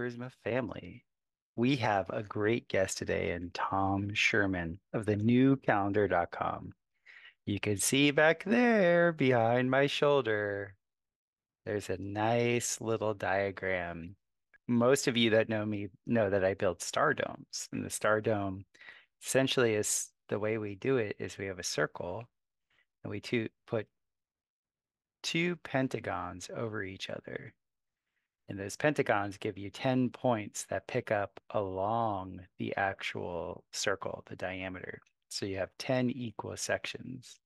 Aho, BioCharisma family. We have a great guest today in Tom Sherman of the newcalendar.com. You can see back there behind my shoulder, there's a nice little diagram. Most of you that know me know that I build star domes. And the star dome essentially is the way we do it is we have a circle and we two, put two pentagons over each other. And those pentagons give you 10 points that pick up along the actual circle, the diameter. So you have 10 equal sections.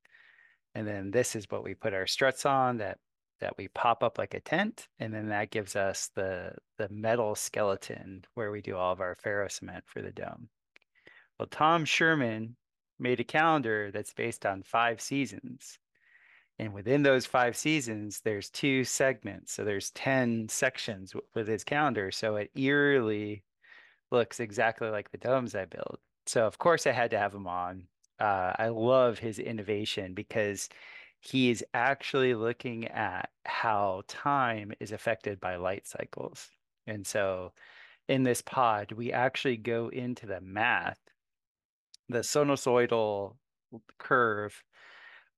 And then this is what we put our struts on that that we pop up like a tent. And then that gives us the the metal skeleton where we do all of our ferro cement for the dome. Well, Tom Sherman made a calendar that's based on five seasons. And within those five seasons, there's two segments. So there's 10 sections with his calendar. So it eerily looks exactly like the domes I built. So of course I had to have him on. Uh, I love his innovation because he is actually looking at how time is affected by light cycles. And so in this pod, we actually go into the math, the sinusoidal curve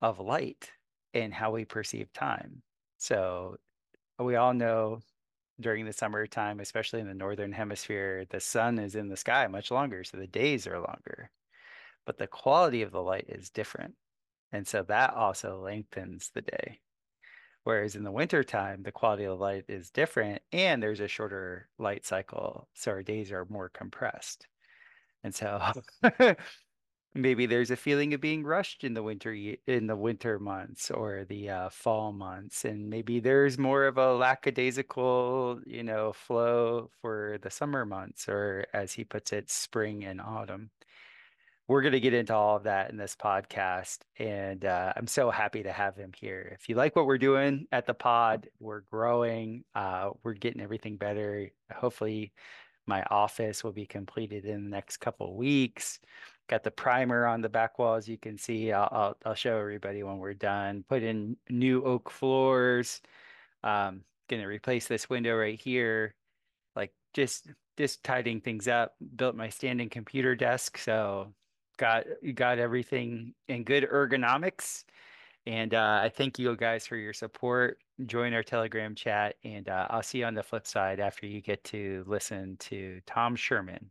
of light in how we perceive time. So we all know during the summertime, especially in the northern hemisphere, the sun is in the sky much longer, so the days are longer. But the quality of the light is different. And so that also lengthens the day. Whereas in the wintertime, the quality of the light is different and there's a shorter light cycle. So our days are more compressed. And so maybe there's a feeling of being rushed in the winter in the winter months or the uh, fall months and maybe there's more of a lackadaisical you know flow for the summer months or as he puts it spring and autumn. We're going to get into all of that in this podcast and uh, i'm so happy to have him here. If you like what we're doing at the pod we're growing uh, we're getting everything better. Hopefully my office will be completed in the next couple weeks got the primer on the back walls you can see I'll, I'll, I'll show everybody when we're done. Put in new oak floors. Um gonna replace this window right here. Like just just tidying things up. Built my standing computer desk so got got everything in good ergonomics. And uh, I thank you guys for your support. Join our Telegram chat, and uh, I'll see you on the flip side after you get to listen to Tom Sherman.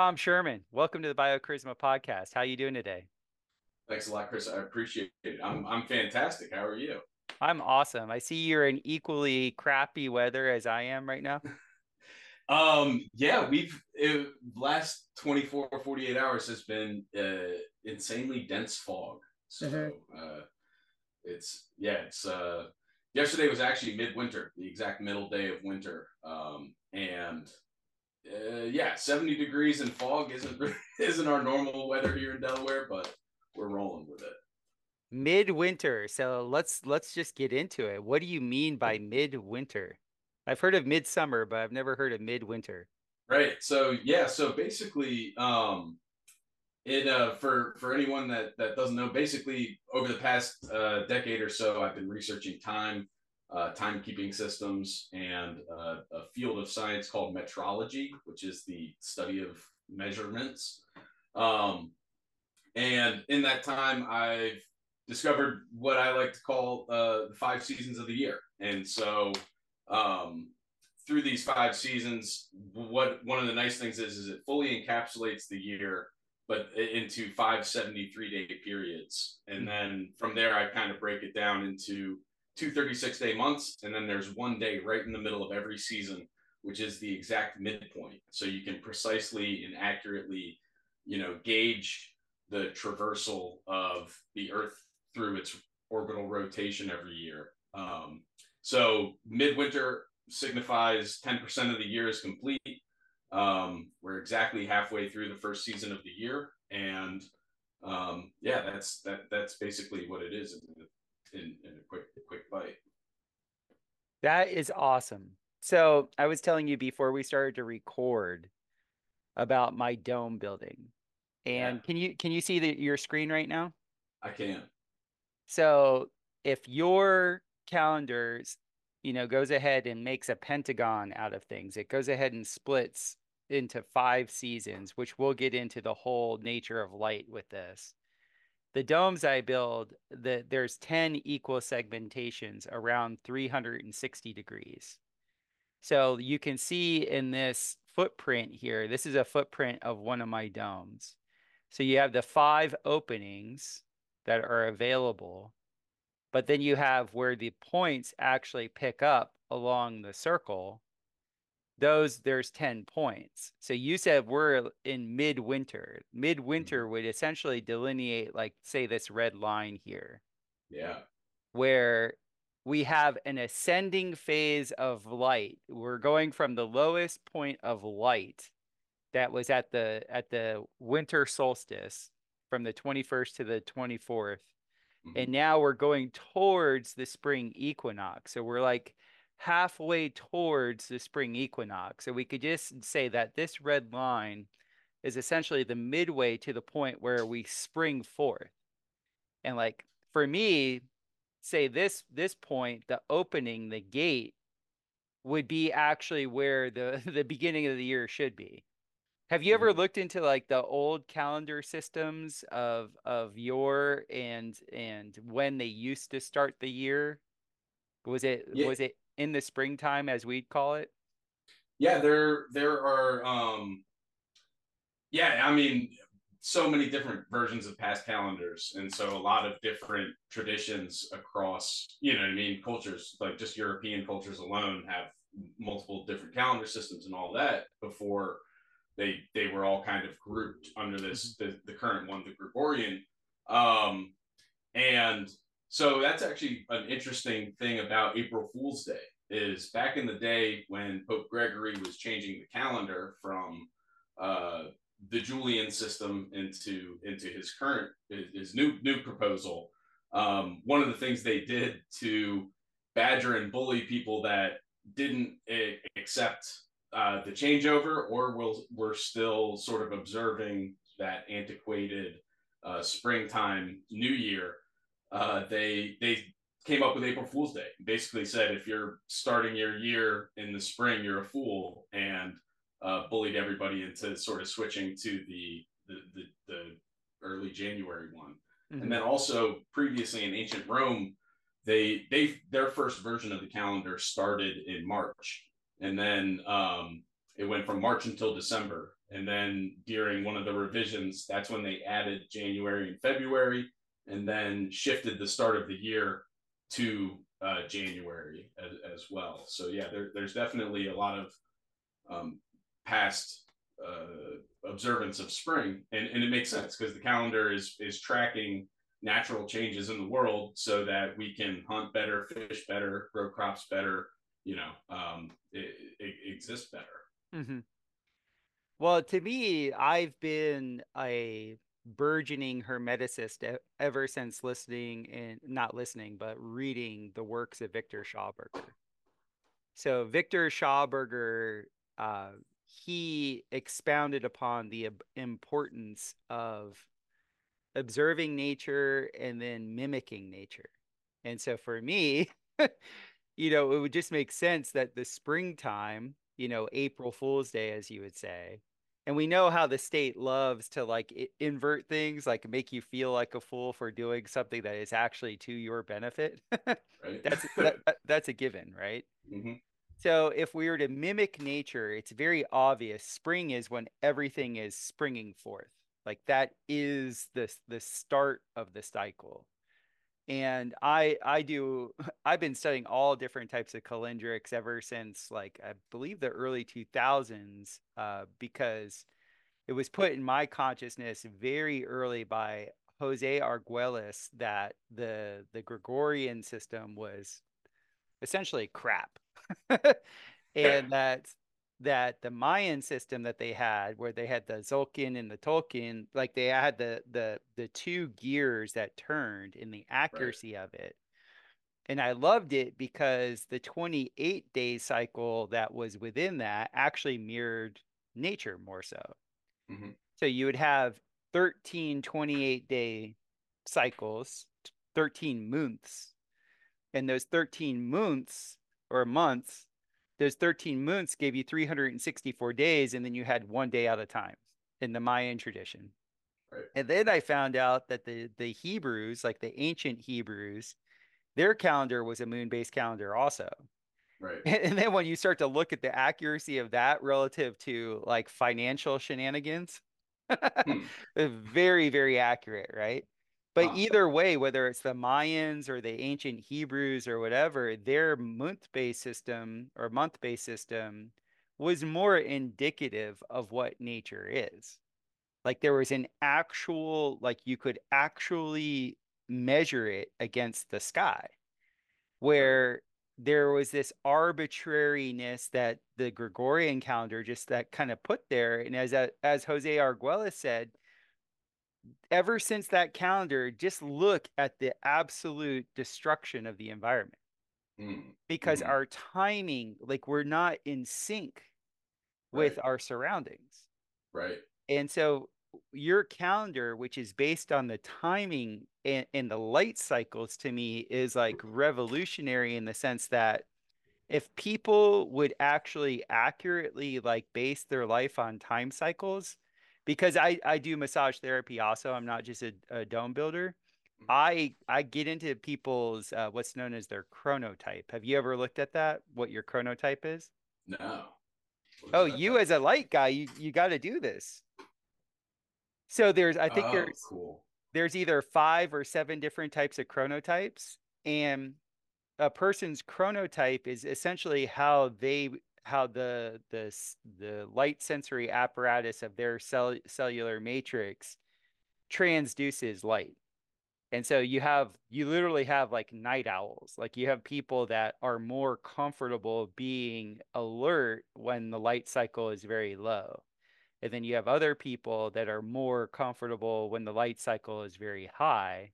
Tom Sherman, welcome to the BioCharisma podcast. How are you doing today? Thanks a lot, Chris. I appreciate it. I'm I'm fantastic. How are you? I'm awesome. I see you're in equally crappy weather as I am right now. um, yeah, we've it, last 24 or 48 hours has been uh, insanely dense fog. So mm-hmm. uh, it's yeah, it's uh, yesterday was actually midwinter, the exact middle day of winter, um, and uh, yeah, 70 degrees and fog isn't isn't our normal weather here in Delaware, but we're rolling with it. Midwinter. So let's let's just get into it. What do you mean by midwinter? I've heard of midsummer, but I've never heard of midwinter. Right. So yeah, so basically um it uh for for anyone that that doesn't know, basically over the past uh decade or so I've been researching time uh, timekeeping systems, and uh, a field of science called metrology, which is the study of measurements. Um, and in that time, I've discovered what I like to call uh, the five seasons of the year. And so, um, through these five seasons, what one of the nice things is, is it fully encapsulates the year, but into five 73 day periods. And then from there, I kind of break it down into two 36 day months, and then there's one day right in the middle of every season, which is the exact midpoint. So you can precisely and accurately you know, gauge the traversal of the Earth through its orbital rotation every year. Um, so midwinter signifies 10% of the year is complete. Um, we're exactly halfway through the first season of the year, and um, yeah, that's that. That's basically what it is in, in, a quick quick bite. That is awesome. So I was telling you before we started to record about my dome building, and yeah. can you can you see the, your screen right now? I can. So if your calendars, you know, goes ahead and makes a pentagon out of things, it goes ahead and splits into five seasons, which we'll get into the whole nature of light with this. The domes I build, the, there's 10 equal segmentations around 360 degrees. So you can see in this footprint here, this is a footprint of one of my domes. So you have the five openings that are available, but then you have where the points actually pick up along the circle those there's 10 points. So you said we're in midwinter. Midwinter mm-hmm. would essentially delineate like say this red line here. Yeah. Where we have an ascending phase of light. We're going from the lowest point of light that was at the at the winter solstice from the 21st to the 24th. Mm-hmm. And now we're going towards the spring equinox. So we're like halfway towards the spring equinox. So we could just say that this red line is essentially the midway to the point where we spring forth. And like for me, say this this point, the opening, the gate would be actually where the the beginning of the year should be. Have you ever mm-hmm. looked into like the old calendar systems of of your and and when they used to start the year? Was it yeah. was it in the springtime as we'd call it? Yeah, there there are um yeah, I mean so many different versions of past calendars and so a lot of different traditions across, you know I mean, cultures, like just European cultures alone have multiple different calendar systems and all that before they they were all kind of grouped under this mm-hmm. the, the current one, the Gregorian. Um and so that's actually an interesting thing about April Fool's Day is back in the day when Pope Gregory was changing the calendar from uh, the Julian system into into his current his new new proposal. Um, one of the things they did to badger and bully people that didn't accept uh, the changeover or will were still sort of observing that antiquated uh, springtime New Year uh, they they came up with April Fool's Day. Basically said if you're starting your year in the spring, you're a fool, and uh, bullied everybody into sort of switching to the the, the, the early January one. Mm-hmm. And then also previously in ancient Rome, they they their first version of the calendar started in March, and then um, it went from March until December. And then during one of the revisions, that's when they added January and February and then shifted the start of the year to uh, January as, as, well. So yeah, there, there's definitely a lot of um, past uh, observance of spring, and, and it makes sense because the calendar is is tracking natural changes in the world so that we can hunt better, fish better, grow crops better, you know, um, it, it exists better. Mm-hmm. Well, to me, I've been a burgeoning hermeticist ever since listening and not listening, but reading the works of Victor Schauberger. So Victor Schauberger, uh, he expounded upon the importance of observing nature and then mimicking nature. And so for me, you know, it would just make sense that the springtime, you know, April Fool's Day, as you would say, and we know how the state loves to like invert things like make you feel like a fool for doing something that is actually to your benefit right. that's that, that's a given right mm-hmm. so if we were to mimic nature it's very obvious spring is when everything is springing forth like that is the the start of the cycle and i i do i've been studying all different types of calendrics ever since like i believe the early 2000s uh, because it was put in my consciousness very early by Jose Arguelles that the the Gregorian system was essentially crap. and that that the Mayan system that they had, where they had the Tzolk'in and the Tl'oin, like they had the the the two gears that turned in the accuracy right. of it. And I loved it because the 28 day cycle that was within that actually mirrored nature more so. Mm-hmm. So you would have 13 28 day cycles, 13 months. And those 13 months or months those 13 months gave you 364 days and then you had one day at a time in the mayan tradition right. and then i found out that the the hebrews like the ancient hebrews their calendar was a moon-based calendar also right and then when you start to look at the accuracy of that relative to like financial shenanigans hmm. very very accurate right but either way, whether it's the Mayans or the ancient Hebrews or whatever, their month-based system or month-based system was more indicative of what nature is. Like there was an actual, like you could actually measure it against the sky, where there was this arbitrariness that the Gregorian calendar just that kind of put there. And as uh, as Jose Arguelles said, ever since that calendar, just look at the absolute destruction of the environment. Mm. Because mm. our timing, like we're not in sync with right. our surroundings. Right. And so your calendar, which is based on the timing and, and the light cycles, to me is like revolutionary in the sense that if people would actually accurately like base their life on time cycles, because I I do massage therapy also. I'm not just a, a dome builder. Mm-hmm. I I get into people's uh, what's known as their chronotype. Have you ever looked at that? What your chronotype is? No. Oh, you as a light guy, you you got to do this. So there's I think oh, there's cool. there's either five or seven different types of chronotypes, and a person's chronotype is essentially how they how the the the light sensory apparatus of their cell, cellular matrix transduces light. And so you have you literally have like night owls. Like you have people that are more comfortable being alert when the light cycle is very low. And then you have other people that are more comfortable when the light cycle is very high.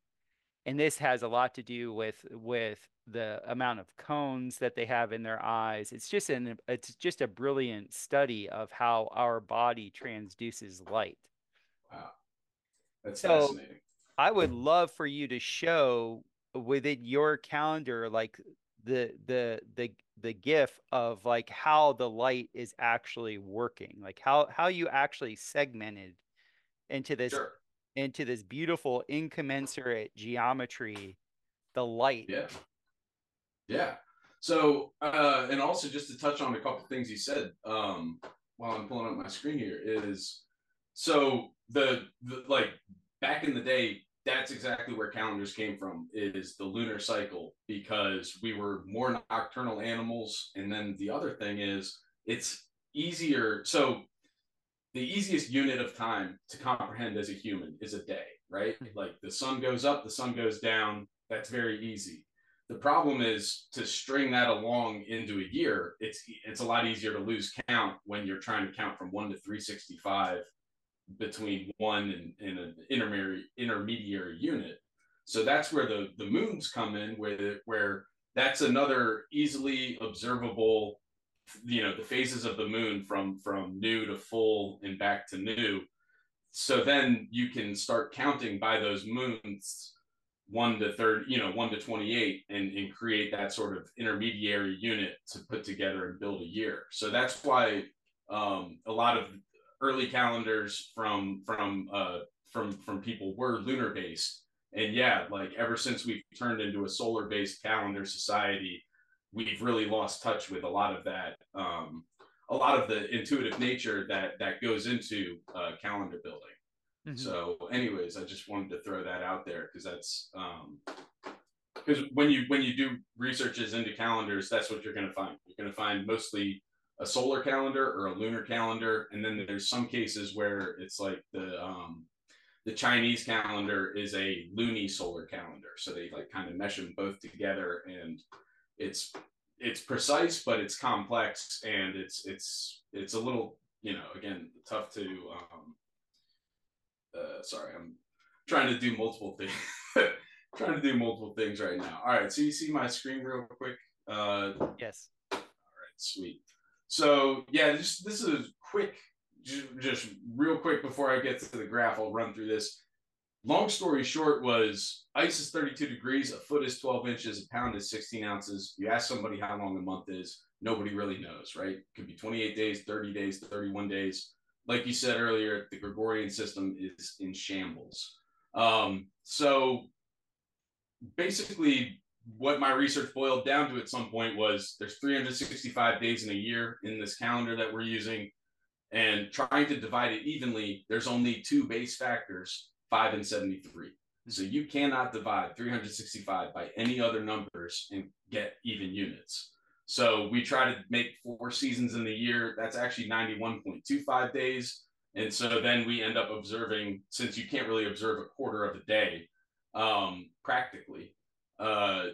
And this has a lot to do with with the amount of cones that they have in their eyes. It's just an it's just a brilliant study of how our body transduces light. Wow. That's so fascinating. I would love for you to show within your calendar like the the the the gif of like how the light is actually working, like how how you actually segmented into this sure. into this beautiful incommensurate geometry the light yeah yeah. So, uh, and also just to touch on a couple things you said um, while I'm pulling up my screen here is so the, the like back in the day, that's exactly where calendars came from is the lunar cycle because we were more nocturnal animals. And then the other thing is it's easier. So the easiest unit of time to comprehend as a human is a day, right? Mm-hmm. Like the sun goes up, the sun goes down. That's very easy the problem is to string that along into a year. It's it's a lot easier to lose count when you're trying to count from one to 365 between one and, and an intermediary intermediary unit. So that's where the the moons come in, where where that's another easily observable, you know, the phases of the moon from from new to full and back to new. So then you can start counting by those moons one to third, you know, one to 28 and, and create that sort of intermediary unit to put together and build a year. So that's why um, a lot of early calendars from from uh, from from people were lunar based. And yeah, like ever since we've turned into a solar based calendar society, we've really lost touch with a lot of that, um, a lot of the intuitive nature that that goes into uh, calendar building. Mm-hmm. So, anyways, I just wanted to throw that out there because that's because um, when you when you do researches into calendars, that's what you're going to find. You're going to find mostly a solar calendar or a lunar calendar, and then there's some cases where it's like the um, the Chinese calendar is a luni solar calendar, so they like kind of mesh them both together, and it's it's precise, but it's complex, and it's it's it's a little you know again tough to um, uh, sorry I'm trying to do multiple things trying to do multiple things right now. All right, so you see my screen real quick. Uh, yes. All right, sweet. So yeah, just this is quick, just, just real quick before I get to the graph. I'll run through this. Long story short was ice is 32 degrees, a foot is 12 inches, a pound is 16 ounces. You ask somebody how long a month is, nobody really knows, right? Could be 28 days, 30 days, 31 days. Like you said earlier, the Gregorian system is in shambles. Um, so basically what my research boiled down to at some point was there's 365 days in a year in this calendar that we're using and trying to divide it evenly there's only two base factors 5 and 73 so you cannot divide 365 by any other numbers and get even units so we try to make four seasons in the year that's actually 91.25 days and so then we end up observing since you can't really observe a quarter of a day um, practically. Uh,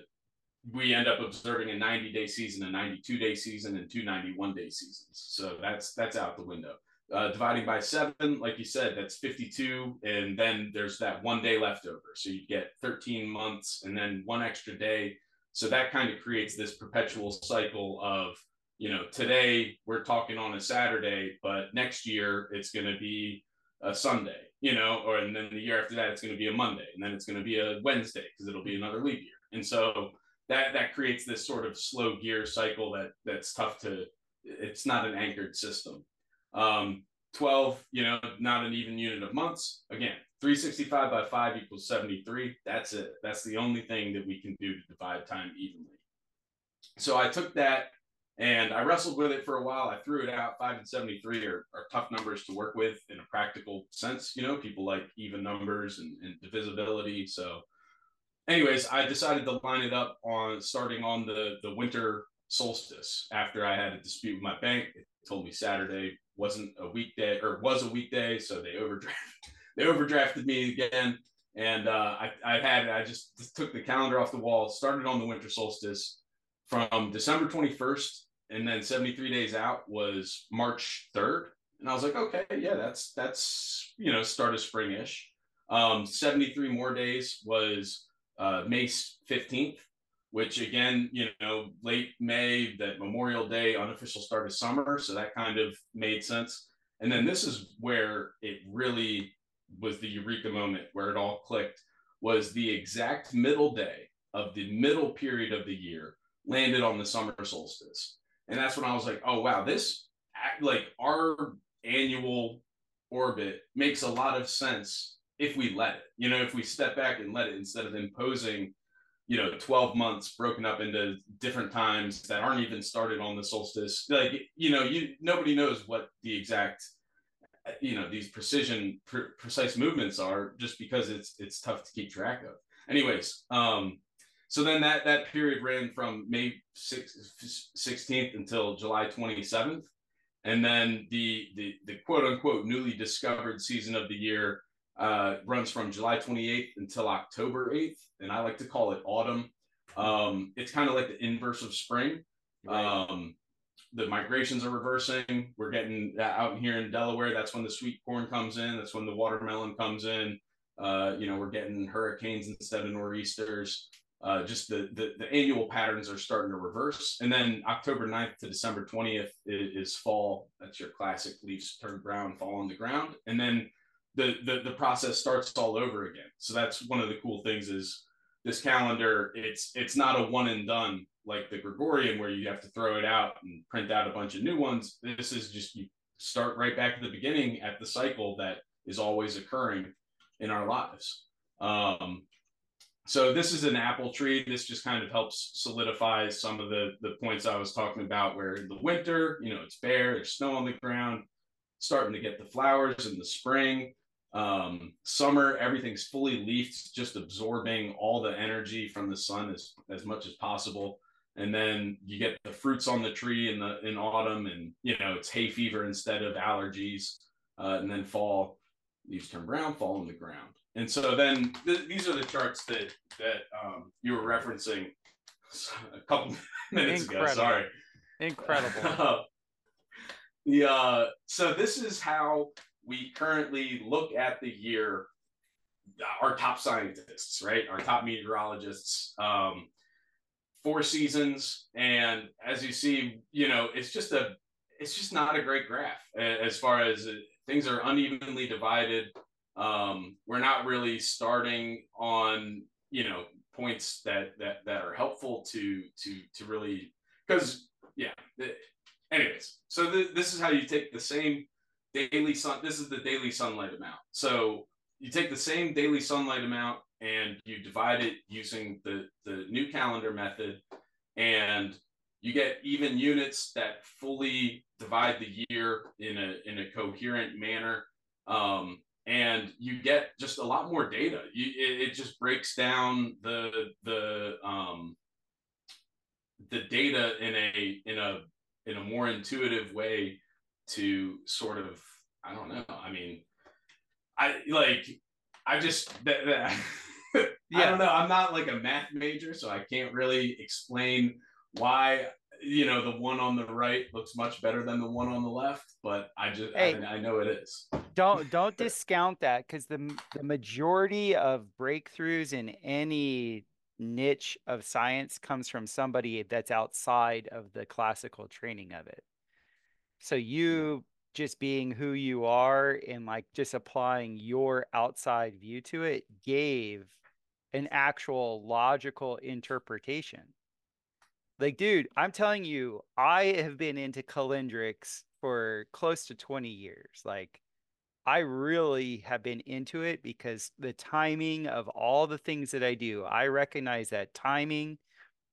we end up observing a 90 day season, a 92 day season, and two 91 day seasons. So that's that's out the window. Uh, dividing by seven, like you said, that's 52, and then there's that one day left over. So you get 13 months and then one extra day. So that kind of creates this perpetual cycle of, you know, today we're talking on a Saturday, but next year it's going to be a Sunday you know, or and then the year after that it's going to be a Monday, and then it's going to be a Wednesday because it'll be another leap year, and so that that creates this sort of slow gear cycle that that's tough to. It's not an anchored system. Um, 12, you know, not an even unit of months. Again, 365 by 5 equals 73. That's it. That's the only thing that we can do to divide time evenly. So I took that and I wrestled with it for a while. I threw it out. Five and 73 are, are tough numbers to work with in a practical sense. You know, people like even numbers and, and divisibility. So, anyways, I decided to line it up on starting on the, the winter solstice after I had a dispute with my bank. It told me Saturday wasn't a weekday or was a weekday. So they overdrafted, they overdrafted me again. And uh, I, I had, I just, took the calendar off the wall, started on the winter solstice from December 21st and then 73 days out was March 3rd. And I was like, okay, yeah, that's that's you know, start of springish. Um, 73 more days was uh, May 15th, which again, you know, late May, that Memorial Day, unofficial start of summer. So that kind of made sense. And then this is where it really was the eureka moment where it all clicked was the exact middle day of the middle period of the year landed on the summer solstice. And that's when I was like, oh, wow, this, like, our annual orbit makes a lot of sense if we let it, you know, if we step back and let it instead of imposing, you know, 12 months broken up into different times that aren't even started on the solstice. Like, you know, you nobody knows what the exact you know these precision pr- precise movements are just because it's it's tough to keep track of anyways um so then that that period ran from May 16th until July 27th. And then the, the, the quote unquote newly discovered season of the year uh, runs from July 28th until October 8th. And I like to call it autumn. Um, it's kind of like the inverse of spring. Right. Um, the migrations are reversing. We're getting out here in Delaware. That's when the sweet corn comes in. That's when the watermelon comes in. Uh, you know, we're getting hurricanes instead of nor'easters uh, just the, the, the annual patterns are starting to reverse. And then October 9th to December 20th is, is, fall. That's your classic leaves turn brown, fall on the ground. And then the, the, the process starts all over again. So that's one of the cool things is this calendar, it's, it's not a one and done like the Gregorian where you have to throw it out and print out a bunch of new ones. This is just, you start right back at the beginning at the cycle that is always occurring in our lives. Um, so this is an apple tree. This just kind of helps solidify some of the the points I was talking about. Where in the winter, you know, it's bare, there's snow on the ground, starting to get the flowers in the spring. Um, summer, everything's fully leafed, just absorbing all the energy from the sun as as much as possible. and then you get the fruits on the tree in the in autumn, and you know it's hay fever instead of allergies, uh, and then fall leaves turn brown, fall on the ground. And so then th- these are the charts that that um, you were referencing a couple minutes Incredible. ago. Sorry. Incredible. the uh, so this is how we currently look at the year. Our top scientists, right? Our top meteorologists. Um, four seasons, and as you see, you know, it's just a, it's just not a great graph as far as things are unevenly divided. Um, we're not really starting on, you know, points that that that are helpful to to to really because yeah anyways so th- this is how you take the same daily sun this is the daily sunlight amount so you take the same daily sunlight amount and you divide it using the the new calendar method and you get even units that fully divide the year in a in a coherent manner um, and you get just a lot more data. You, it, it just breaks down the the um, the data in a in a in a more intuitive way to sort of I don't know. I mean, I like I just that, that yeah. I don't know. I'm not like a math major, so I can't really explain why you know the one on the right looks much better than the one on the left but i just hey, I, I, know it is don't don't discount that because the the majority of breakthroughs in any niche of science comes from somebody that's outside of the classical training of it so you just being who you are and like just applying your outside view to it gave an actual logical interpretation like, dude, I'm telling you, I have been into calendrics for close to 20 years. Like, I really have been into it because the timing of all the things that I do, I recognize that timing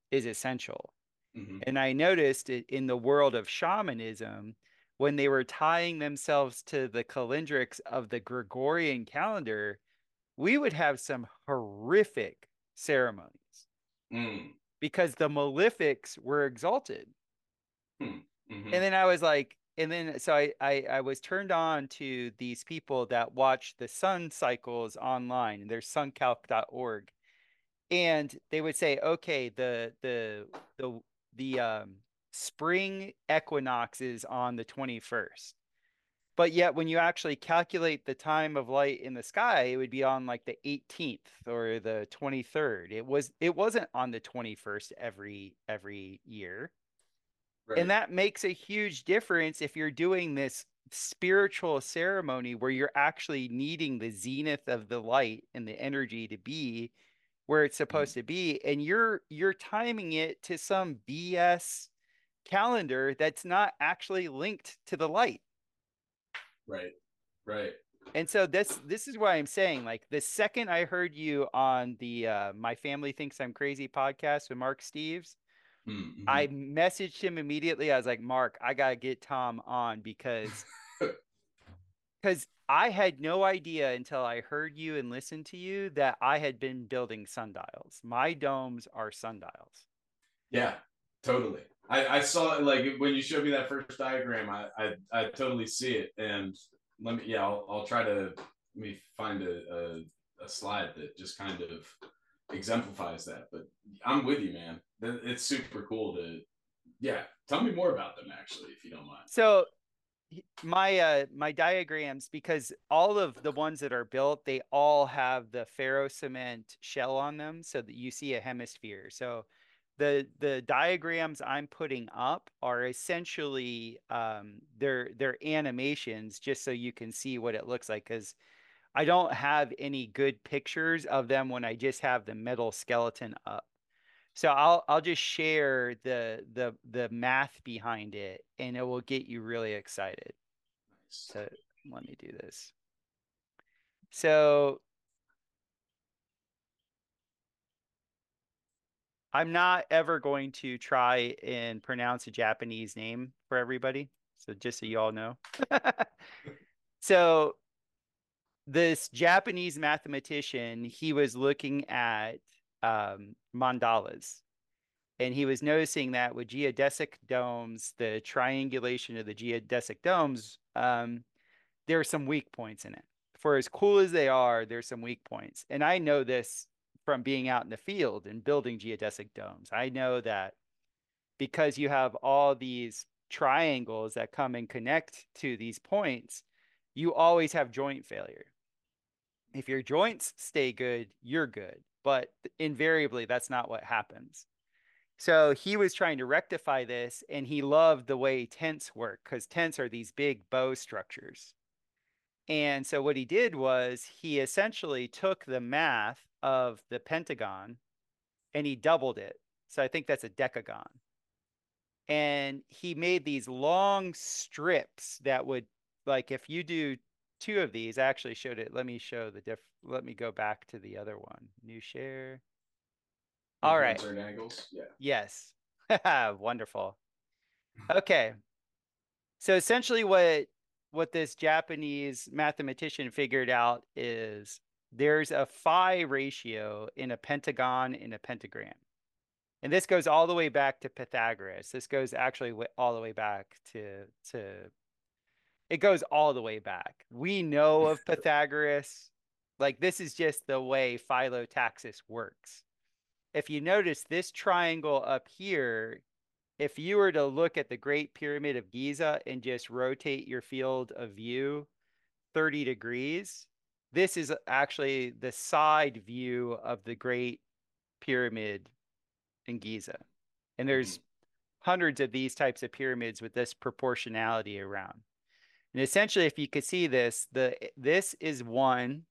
is essential. Mm-hmm. And I noticed it in the world of shamanism when they were tying themselves to the calendrics of the Gregorian calendar, we would have some horrific ceremonies. Mm because the malefics were exalted. Hmm. Mm-hmm. And then I was like, and then so I, I I was turned on to these people that watch the sun cycles online. There's suncalc.org. And they would say, okay, the the the the um spring equinox is on the 21st. But yet, when you actually calculate the time of light in the sky, it would be on like the 18th or the 23rd. It was it wasn't on the 21st every every year. Right. And that makes a huge difference if you're doing this spiritual ceremony where you're actually needing the zenith of the light and the energy to be where it's supposed mm-hmm. to be and you're you're timing it to some BS calendar that's not actually linked to the light. Right. Right. And so this this is why I'm saying like the second I heard you on the uh, My Family Thinks I'm Crazy podcast with Mark Steves, mm-hmm. I messaged him immediately. I was like, Mark, I gotta get Tom on because because I had no idea until I heard you and listened to you that I had been building sundials. My domes are sundials. Yeah, totally. I, I saw like when you showed me that first diagram, I, I, I totally see it. And let me, yeah, I'll, I'll try to let me find a, a, a slide that just kind of exemplifies that. But I'm with you, man. It's super cool to, yeah. Tell me more about them, actually, if you don't mind. So my uh my diagrams because all of the ones that are built they all have the ferro cement shell on them so that you see a hemisphere so the the diagrams I'm putting up are essentially um, they're they're animations just so you can see what it looks like because I don't have any good pictures of them when I just have the metal skeleton up. So I'll I'll just share the the the math behind it and it will get you really excited. Nice. So let me do this. So I'm not ever going to try and pronounce a Japanese name for everybody. So just so you all know. so this Japanese mathematician, he was looking at um, mandalas. And he was noticing that with geodesic domes, the triangulation of the geodesic domes, um, there are some weak points in it. For as cool as they are, there's some weak points. And I know this from being out in the field and building geodesic domes. I know that because you have all these triangles that come and connect to these points, you always have joint failure. If your joints stay good, you're good. But invariably, that's not what happens. So he was trying to rectify this, and he loved the way tents work because tents are these big bow structures. And so what he did was he essentially took the math of the pentagon and he doubled it. So I think that's a decagon and he made these long strips that would like if you do two of these I actually showed it. Let me show the diff let me go back to the other one. New share. All right. Angles? Yeah. Yes. Wonderful. Okay. So essentially what what this japanese mathematician figured out is there's a phi ratio in a pentagon in a pentagram. And this goes all the way back to Pythagoras. This goes actually all the way back to to it goes all the way back. We know of Pythagoras. Like this is just the way phyllotaxis works. If you notice this triangle up here, if you were to look at the Great Pyramid of Giza and just rotate your field of view 30 degrees, this is actually the side view of the Great Pyramid in Giza. And there's mm-hmm. hundreds of these types of pyramids with this proportionality around. And essentially, if you could see this, the eh, this is one,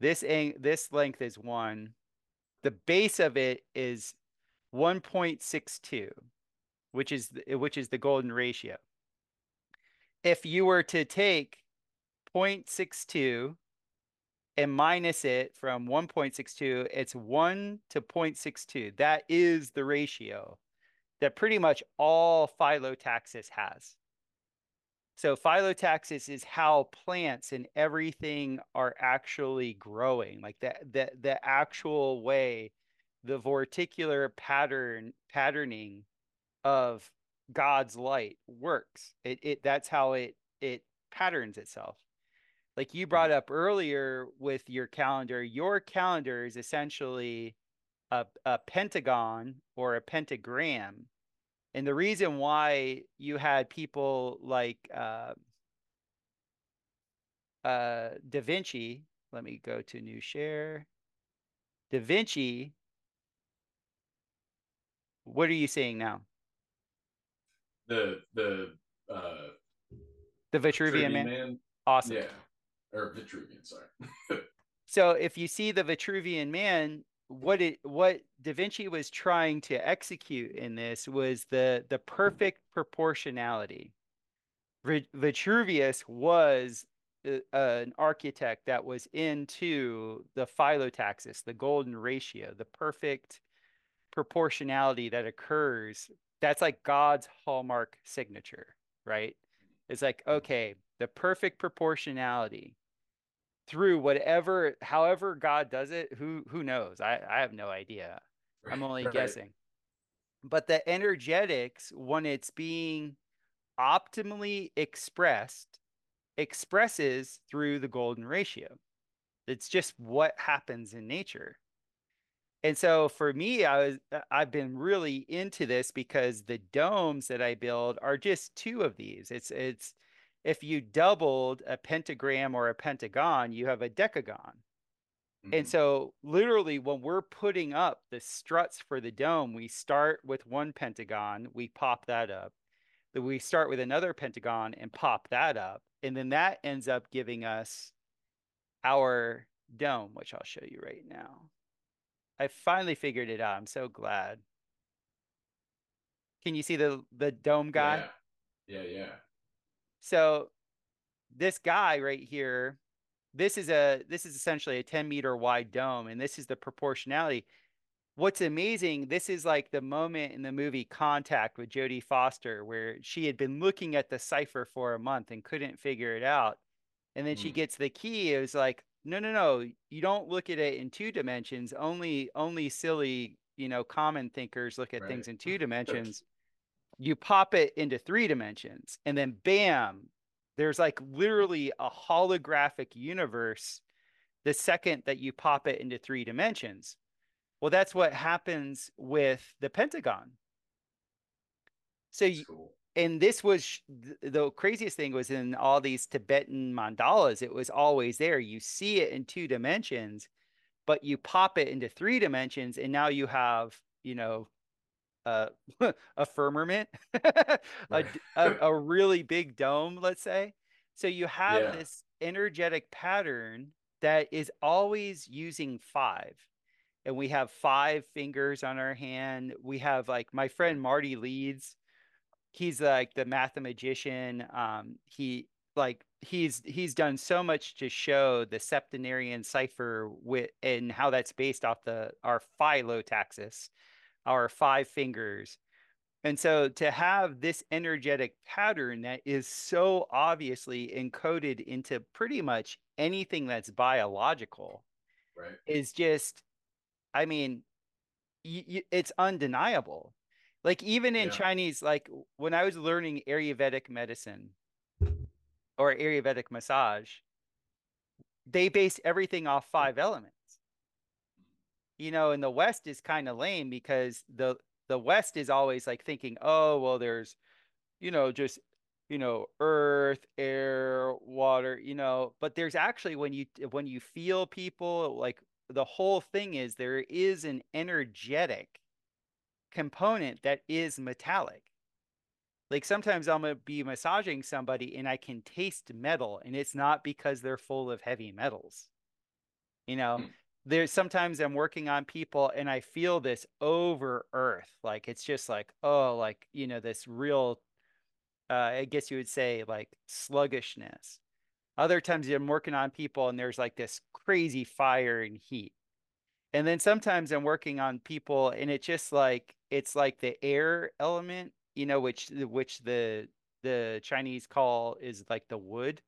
this this length is one, the base of it is 1.62, which is eh, which is the golden ratio. If you were to take 0.62 and minus it from 1.62, it's 1 to 0.62. That is the ratio that pretty much all phyllotaxis has. So phyllotaxis is how plants and everything are actually growing, like the, the, the actual way the vorticular pattern patterning of God's light works. It, it that's how it it patterns itself like you mm. brought up earlier with your calendar, your calendar is essentially a, a pentagon or a pentagram. And the reason why you had people like uh, uh, Da Vinci, let me go to new share. Da Vinci, what are you saying now? The the uh, the Vitruvian, Vitruvian man? man. Awesome. Yeah or Vitruvian, sorry. so if you see the Vitruvian man, what it what Da Vinci was trying to execute in this was the the perfect proportionality. Vitruvius was uh, an architect that was into the phyllotaxis, the golden ratio, the perfect proportionality that occurs. That's like God's hallmark signature, right? It's like, mm-hmm. okay, the perfect proportionality through whatever however God does it, who who knows? I, I have no idea. I'm only right. guessing. But the energetics, when it's being optimally expressed, expresses through the golden ratio. It's just what happens in nature. And so for me, I was I've been really into this because the domes that I build are just two of these. It's it's if you doubled a pentagram or a pentagon, you have a decagon. Mm-hmm. And so, literally, when we're putting up the struts for the dome, we start with one pentagon, we pop that up. Then we start with another pentagon and pop that up. And then that ends up giving us our dome, which I'll show you right now. I finally figured it out. I'm so glad. Can you see the the dome guy? Yeah, yeah. yeah. So this guy right here, this is a this is essentially a 10 meter wide dome, and this is the proportionality. What's amazing, this is like the moment in the movie Contact with Jodie Foster, where she had been looking at the cipher for a month and couldn't figure it out. And then mm. she gets the key. It was like, no, no, no, you don't look at it in two dimensions. Only only silly, you know common thinkers look at Right. things in two dimensions you pop it into three dimensions and then bam there's like literally a holographic universe the second that you pop it into three dimensions well that's what happens with the pentagon so you, cool. and this was th- the craziest thing was in all these Tibetan mandalas, it was always there. You see it in two dimensions, but you pop it into three dimensions, and now you have, you know, uh, a firmament, a, a, a really big dome, let's say. So you have Yeah. this energetic pattern that is always using five. And we have five fingers on our hand. We have like my friend Marty Leeds he's like the mathematician. Um, he like he's he's done so much to show the septenarian cipher with and how that's based off the our phyllotaxis, our five fingers. And so to have this energetic pattern that is so obviously encoded into pretty much anything that's biological Right. is just, I mean, y- y- it's undeniable. Like even in Yeah. Chinese, like when I was learning Ayurvedic medicine or Ayurvedic massage, they base everything off five elements. You know, and the West is kind of lame because the the West is always like thinking, oh, well, there's, you know, just you know, earth, air, water, you know, but there's actually when you when you feel people, like the whole thing is there is an energetic component that is metallic. Like sometimes I'm gonna be massaging somebody and I can taste metal, and it's not because they're full of heavy metals. You know, hmm. There's sometimes I'm working on people and I feel this over earth, like it's just like, oh, like, you know, this real, uh, I guess you would say like sluggishness. Other times I'm working on people and there's like this crazy fire and heat. And then sometimes I'm working on people and it's just like it's like the air element, you know, which which the the Chinese call is like the wood.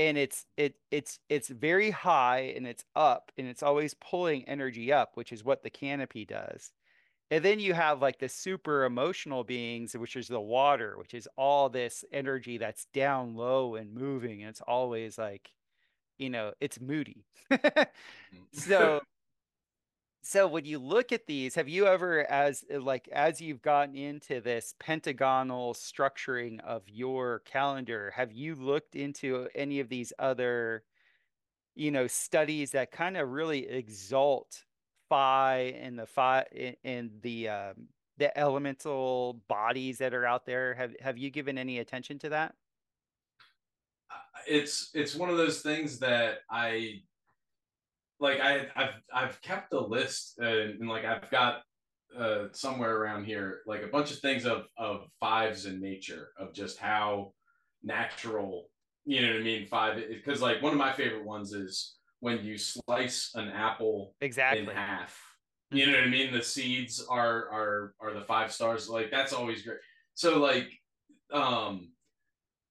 And it's it it's it's very high and it's up and it's always pulling energy up, which is what the canopy does. And then you have like the super emotional beings, which is the water, which is all this energy that's down low and moving. And it's always like, you know, it's moody. Mhm. So so when you look at these, have you ever as like as you've gotten into this pentagonal structuring of your calendar, have you looked into any of these other, you know, studies that kind of really exalt phi and the phi and the um the elemental bodies that are out there? Have have you given any attention to that? it's it's one of those things that I like. I I've I've kept a list uh, and like I've got uh, somewhere around here like a bunch of things of of fives in nature of just how natural you know what I mean five because like one of my favorite ones is when you slice an apple exactly in half. You know what I mean? The seeds are are are the five stars. Like that's always great. So like, um,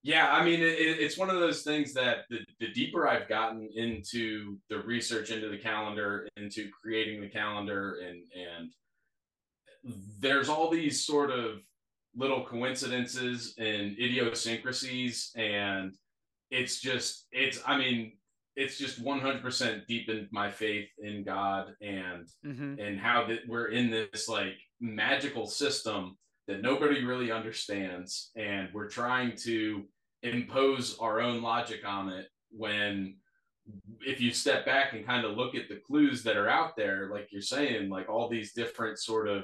yeah. I mean, it- it's one of those things that the the deeper I've gotten into the research into the calendar, into creating the calendar, and and there's all these sort of little coincidences and idiosyncrasies, and it's just it's. I mean, it's just 100% deepened my faith in God and hmm and how that we're in this like magical system that nobody really understands and we're trying to impose our own logic on it when if you step back and kind of look at the clues that are out there like you're saying like all these different sort of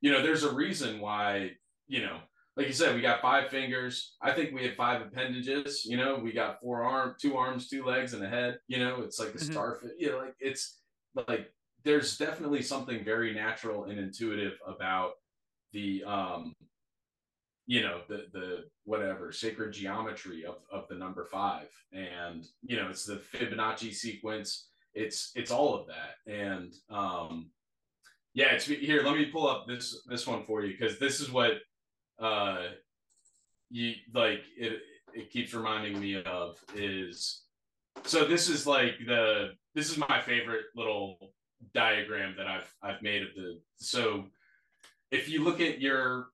you know there's a reason why you know like you said we got five fingers i think we have five appendages you know we got four arm two arms two legs and a head you know it's like a Mhm. starfish you know like it's like there's definitely something very natural and intuitive about the um you know the the whatever sacred geometry of of the number five. And you know it's the fibonacci sequence. It's it's all of that. And um yeah it's here let me pull up this this one for you because this is what uh you like it it keeps reminding me of is so this is like the this is my favorite little diagram that I've I've made of the so if you look at your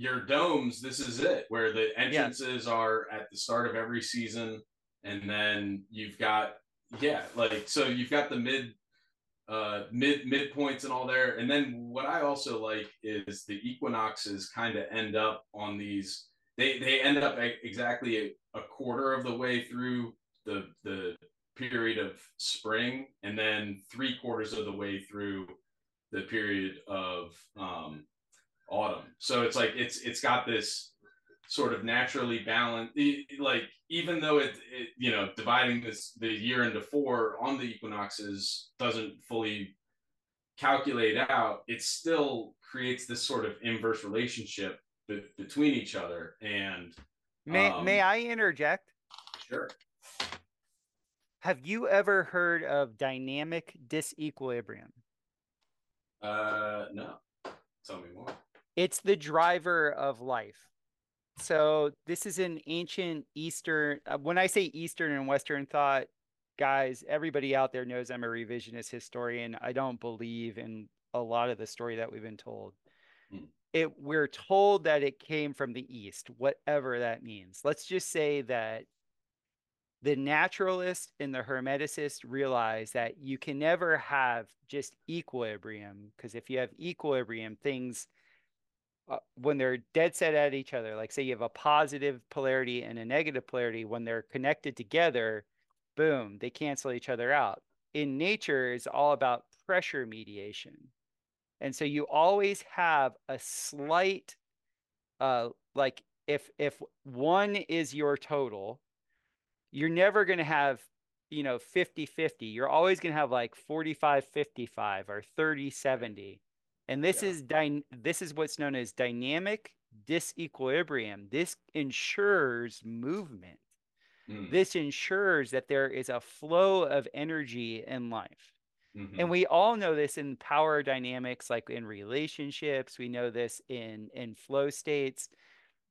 your domes, this is it where the entrances yeah. are at the start of every season, and then you've got yeah, like so you've got the mid uh mid midpoints and all there. And then what I also like is the equinoxes kind of end up on these they they end up exactly a, a quarter of the way through the the period of spring and then three quarters of the way through the period of um, autumn. So it's like it's it's got this sort of naturally balanced like even though it, it, you know dividing this the year into four on the equinoxes doesn't fully calculate out it still creates this sort of inverse relationship be- between each other and may um, may i interject? Sure. Have you ever heard of dynamic disequilibrium? Uh no. Tell me more it's the driver of life so this is an ancient Eastern. Uh, when I say Eastern and Western thought, guys, everybody out there knows I'm a revisionist historian. I don't believe in a lot of the story that we've been told. Hmm. It we're told that it came from the East, whatever that means. Let's just say that the naturalist and the hermeticist realize that you can never have just equilibrium because if you have equilibrium, things uh, when they're dead set at each other, like say you have a positive polarity and a negative polarity, when they're connected together, boom, they cancel each other out. In nature, is all about pressure mediation. And so you always have a slight, uh, like if if one is your total, you're never going to have you know 50 50 you're always going to have like 45 55 or 30 70 and this yeah. is dy- this is what's known as dynamic disequilibrium. This ensures movement. Mm. This ensures that there is a flow of energy in life. Mm-hmm. And we all know this in power dynamics, like in relationships. We know this in in flow states.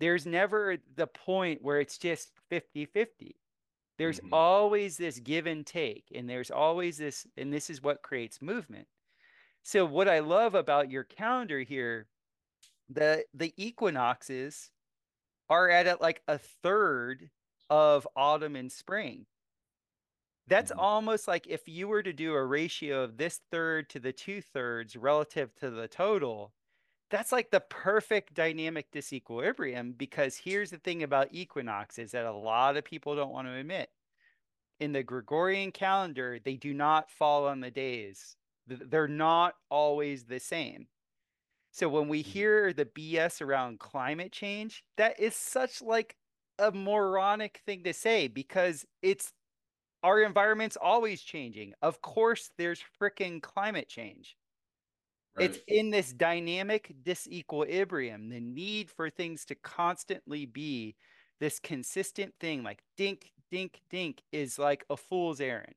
There's never the point where it's just 50 50. There's mm-hmm. always this give and take, and there's always this, and this is what creates movement. So what I love about your calendar here, the the equinoxes are at like a third of autumn and spring. That's mm-hmm. almost like if you were to do a ratio of this third to the two thirds relative to the total, that's like the perfect dynamic disequilibrium because here's the thing about equinoxes that a lot of people don't want to admit. In the Gregorian calendar, they do not fall on the days they're not always the same. So when we mm-hmm. hear the BS around climate change, that is such like a moronic thing to say because it's our environment's always changing. Of course, there's freaking climate change. Right. It's in this dynamic disequilibrium, the need for things to constantly be this consistent thing, like dink, dink, dink, is like a fool's errand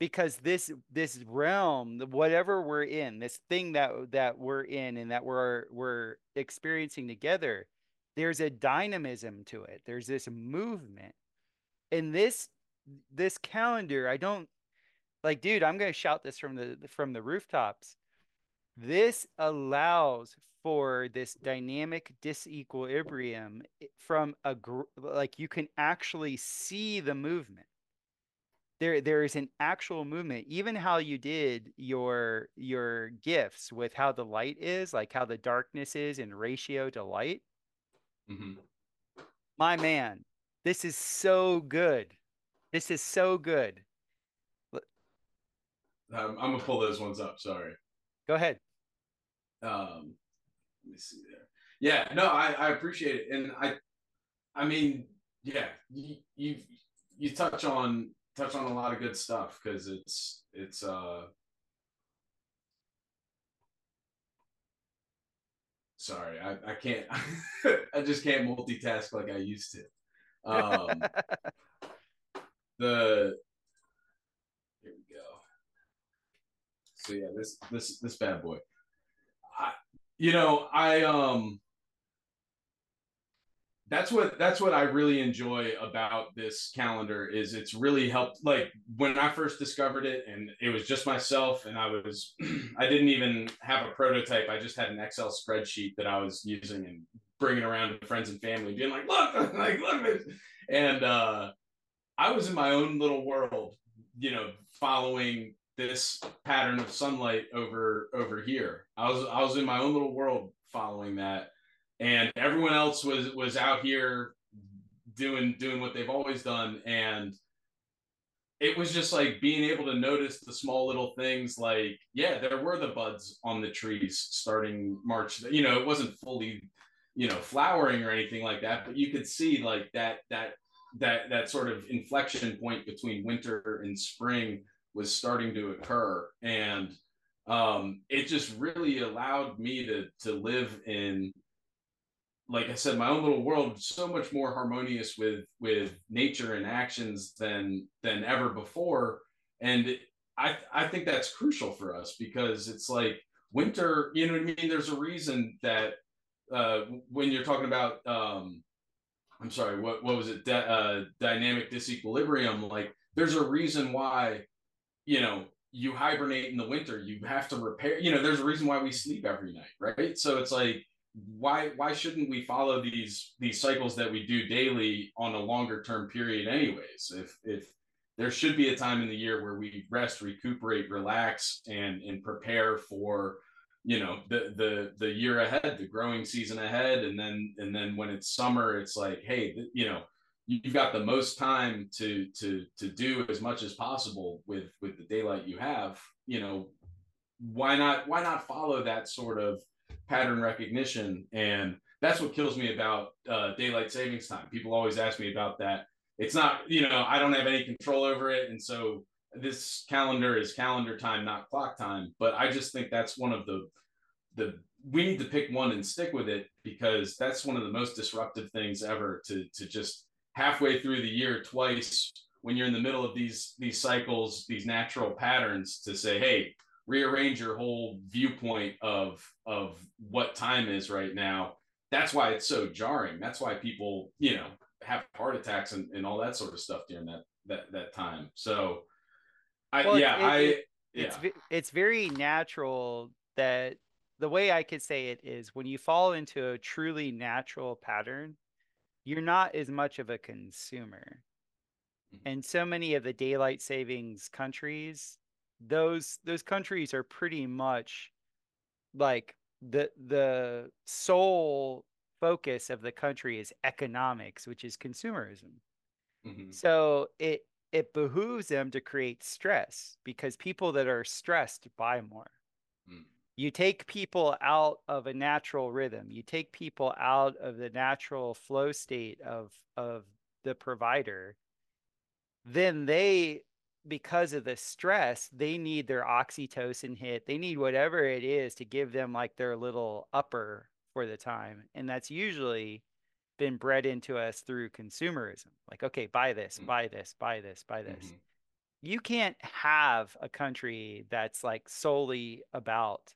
because this this realm whatever we're in this thing that that we're in and that we're we're experiencing together there's a dynamism to it. There's this movement. And this this calendar i don't like dude i'm going to shout this from the from the rooftops. This allows for this dynamic disequilibrium eh, from a gr- like you can actually see the movement there there is an actual movement even how you did your your gifts with how the light is like how the darkness is in ratio to light. Mm-hmm. my man this is so good. This is so good. Um, i'm gonna pull those ones up sorry. Go ahead. Um let me see there. Yeah no i i appreciate it and i i mean yeah you you you touch on touch on a lot of good stuff because it's it's uh sorry i, I can't i just can't multitask like i used to. Um the here we go. So yeah this this this bad boy. I, you know i um that's what that's what I really enjoy about this calendar is it's really helped like when I first discovered it and it was just myself and I was I didn't even have a prototype. I just had an Excel spreadsheet that I was using and bringing around to friends and family being like look like look at this. And uh I was in my own little world you know following this pattern of sunlight over over here. I was I was in my own little world following that and everyone else was was out here doing doing what they've always done. And it was just like being able to notice the small little things like yeah there were the buds on the trees starting march you know it wasn't fully you know flowering or anything like that but you could see like that that that that sort of inflection point between winter and spring was starting to occur. And um it just really allowed me to to live in like I said, my own little world so much more harmonious with with nature and actions than than ever before. And I I think that's crucial for us because it's like winter. You know what I mean? There's a reason that uh, when you're talking about um, I'm sorry, what what was it? De- uh, dynamic disequilibrium. Like there's a reason why you know you hibernate in the winter. You have to repair. You know, there's a reason why we sleep every night, right? So it's like why why shouldn't we follow these these cycles that we do daily on a longer term period anyways? If if there should be a time in the year where we rest recuperate relax and and prepare for you know the the the year ahead the growing season ahead and then and then when it's summer it's like hey you know you've got the most time to to to do as much as possible with with the daylight you have you know why not why not follow that sort of pattern recognition. And that's what kills me about uh, daylight savings time. People always ask me about that. It's not, you know, I don't have any control over it. And so this calendar is calendar time, not clock time. But I just think that's one of the, the, we need to pick one and stick with it because that's one of the most disruptive things ever to, to just halfway through the year twice when you're in the middle of these these cycles these natural patterns to say hey rearrange your whole viewpoint of of what time is right now that's why it's so jarring that's why people you know have heart attacks and, and all that sort of stuff during that that that time so i well, yeah it, i it, yeah. it's it's very natural that the way i could say it is when you fall into a truly natural pattern you're not as much of a consumer mm-hmm. and so many of the daylight savings countries those those countries are pretty much like the the sole focus of the country is economics, which is consumerism. Mm-hmm. So it it behooves them to create stress because people that are stressed buy more. Mm. You take people out of a natural rhythm. You take people out of the natural flow state of of the provider. Then they because of the stress, they need their oxytocin hit. They need whatever it is to give them like their little upper for the time. And that's usually been bred into us through consumerism. Like, okay, buy this, mm-hmm. buy this, buy this, buy this. Mm-hmm. You can't have a country that's like solely about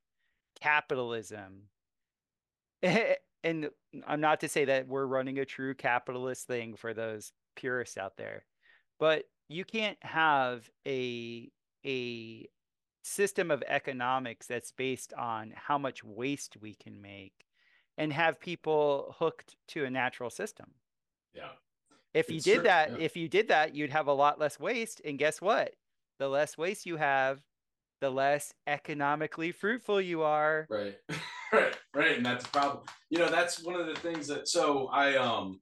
capitalism. and I'm not to say that we're running a true capitalist thing for those purists out there, but you can't have a a system of economics that's based on how much waste we can make and have people hooked to a natural system. Yeah. If you did that, yeah. if you did that, you'd have a lot less waste. And guess what? The less waste you have, the less economically fruitful you are. Right. right. Right. And that's a problem. You know, that's one of the things that so I um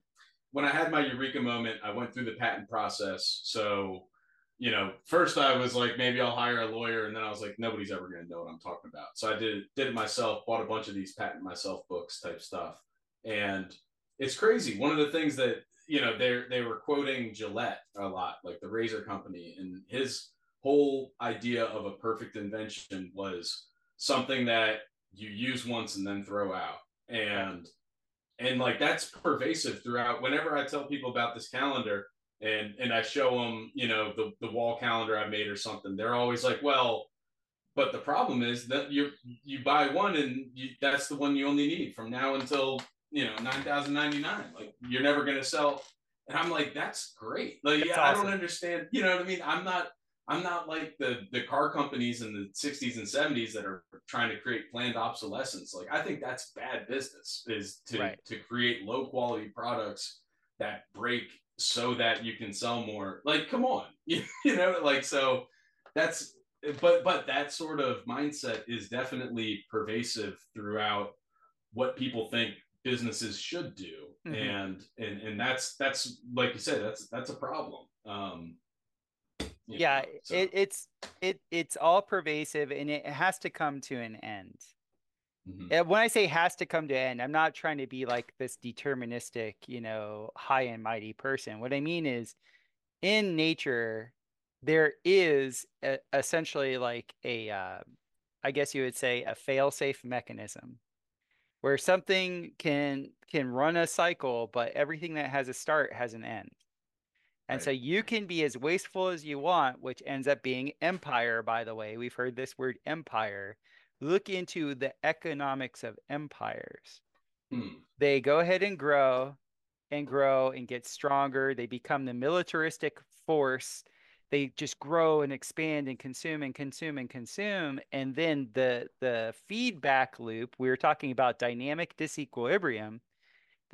when I had my eureka moment, I went through the patent process. So, you know, first I was like, maybe I'll hire a lawyer, and then I was like, nobody's ever going to know what I'm talking about. So I did did it myself, bought a bunch of these patent myself books type stuff, and it's crazy. One of the things that you know they they were quoting Gillette a lot, like the razor company, and his whole idea of a perfect invention was something that you use once and then throw out, and and like that's pervasive throughout whenever i tell people about this calendar and and i show them you know the, the wall calendar i made or something they're always like well but the problem is that you you buy one and you, that's the one you only need from now until you know, 9,099. Like you're never going to sell. And I'm like, that's great. Like, That's yeah, I don't understand. You know what I mean? I'm not, I'm not like the, the car companies in the 60s and 70s that are trying to create planned obsolescence. Like, I think that's bad business is to, Right. to create low quality products that break so that you can sell more. Like, come on, you, know, like, so that's, but, but that sort of mindset is definitely pervasive throughout what people think businesses should do Mhm. and and and that's that's like you said that's that's a problem um yeah know, so, it, it's it it's all pervasive and it has to come to an end. Mhm, when i say has to come to an end i'm not trying to be like this deterministic you know high and mighty person. What i mean is in nature there is a, essentially like a uh, i guess you would say a fail-safe mechanism where something can can run a cycle but everything that has a start has an end and so you can be as wasteful as you want, which ends up being empire, by the way. We've heard this word empire. Look into the economics of empires. hmm, They go ahead and grow and grow and get stronger. They become the militaristic force. They just grow and expand and consume and consume and consume. And then the the feedback loop, we were talking about dynamic disequilibrium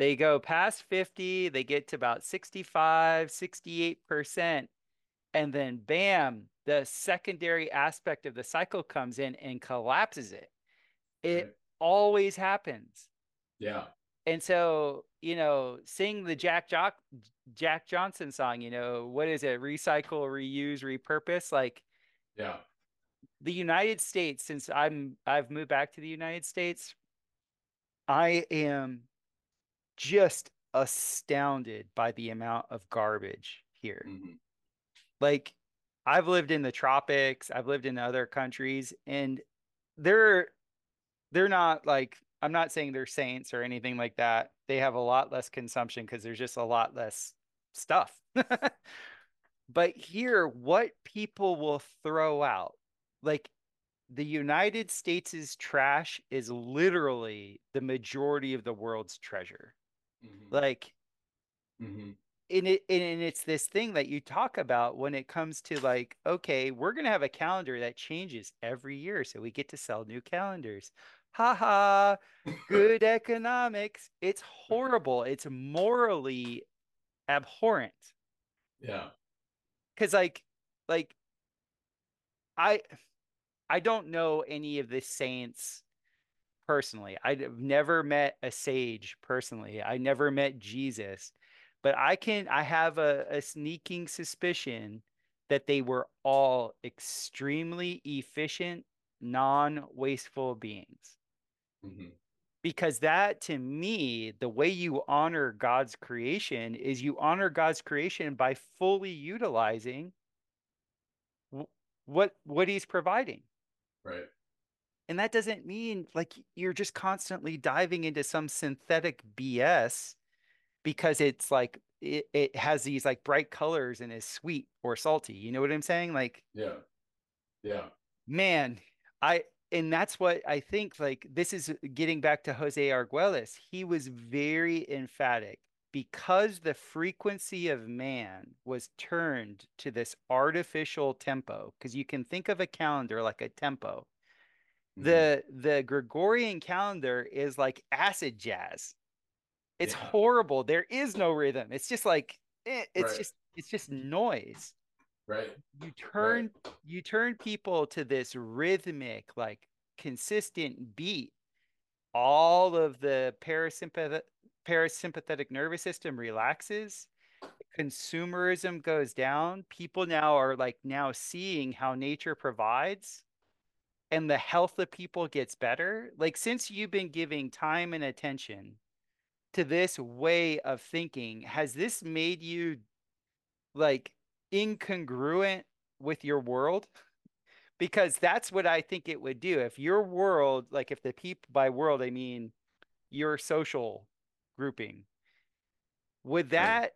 they go past 50, they get to about 65, 68%, and then bam, the secondary aspect of the cycle comes in and collapses it. It Right. always happens. yeah And so, you know, sing the Jack Jock Jack Johnson song, you know, what is it? Recycle, reuse, repurpose. Like yeah the United States, since I'm I've moved back to the United States, I am just astounded by the amount of garbage here. mhm, Like I've lived in the tropics, I've lived in other countries, and they're they're not like I'm not saying they're saints or anything like that. They have a lot less consumption because there's just a lot less stuff. But here, what people will throw out, like the United States' trash is literally the majority of the world's treasure. Mhm, Like, mhm, and it and it's this thing that you talk about when it comes to like, okay, we're gonna have a calendar that changes every year, so we get to sell new calendars. Ha ha, good economics. It's horrible. It's morally abhorrent. yeah Cause like like I I don't know any of the saints personally. I've never met a sage personally. I never met Jesus, but I can I have a, a sneaking suspicion that they were all extremely efficient, non-wasteful beings. mhm, Because that to me, the way you honor God's creation is you honor God's creation by fully utilizing what what he's providing. right And that doesn't mean like you're just constantly diving into some synthetic BS because it's like it, it has these like bright colors and is sweet or salty. You know what I'm saying? Like, yeah yeah man, I and that's what I think like this is uh, getting back to Jose Argüelles. He was very emphatic because the frequency of man was turned to this artificial tempo because you can think of a calendar like a tempo mhm, the the Gregorian calendar is like acid jazz. It's Yeah. horrible. There is no rhythm. It's just like eh, it's Right. just it's just noise. right You turn you turn people to this rhythmic, like consistent beat. All of the parasympathetic parasympathetic nervous system relaxes. Consumerism goes down. People now are like now seeing how nature provides and the health of people gets better. Like since you've been giving time and attention to this way of thinking, has this made you like incongruent with your world? Because that's what I think it would do. If your world, like if the people by world, I mean your social grouping, would that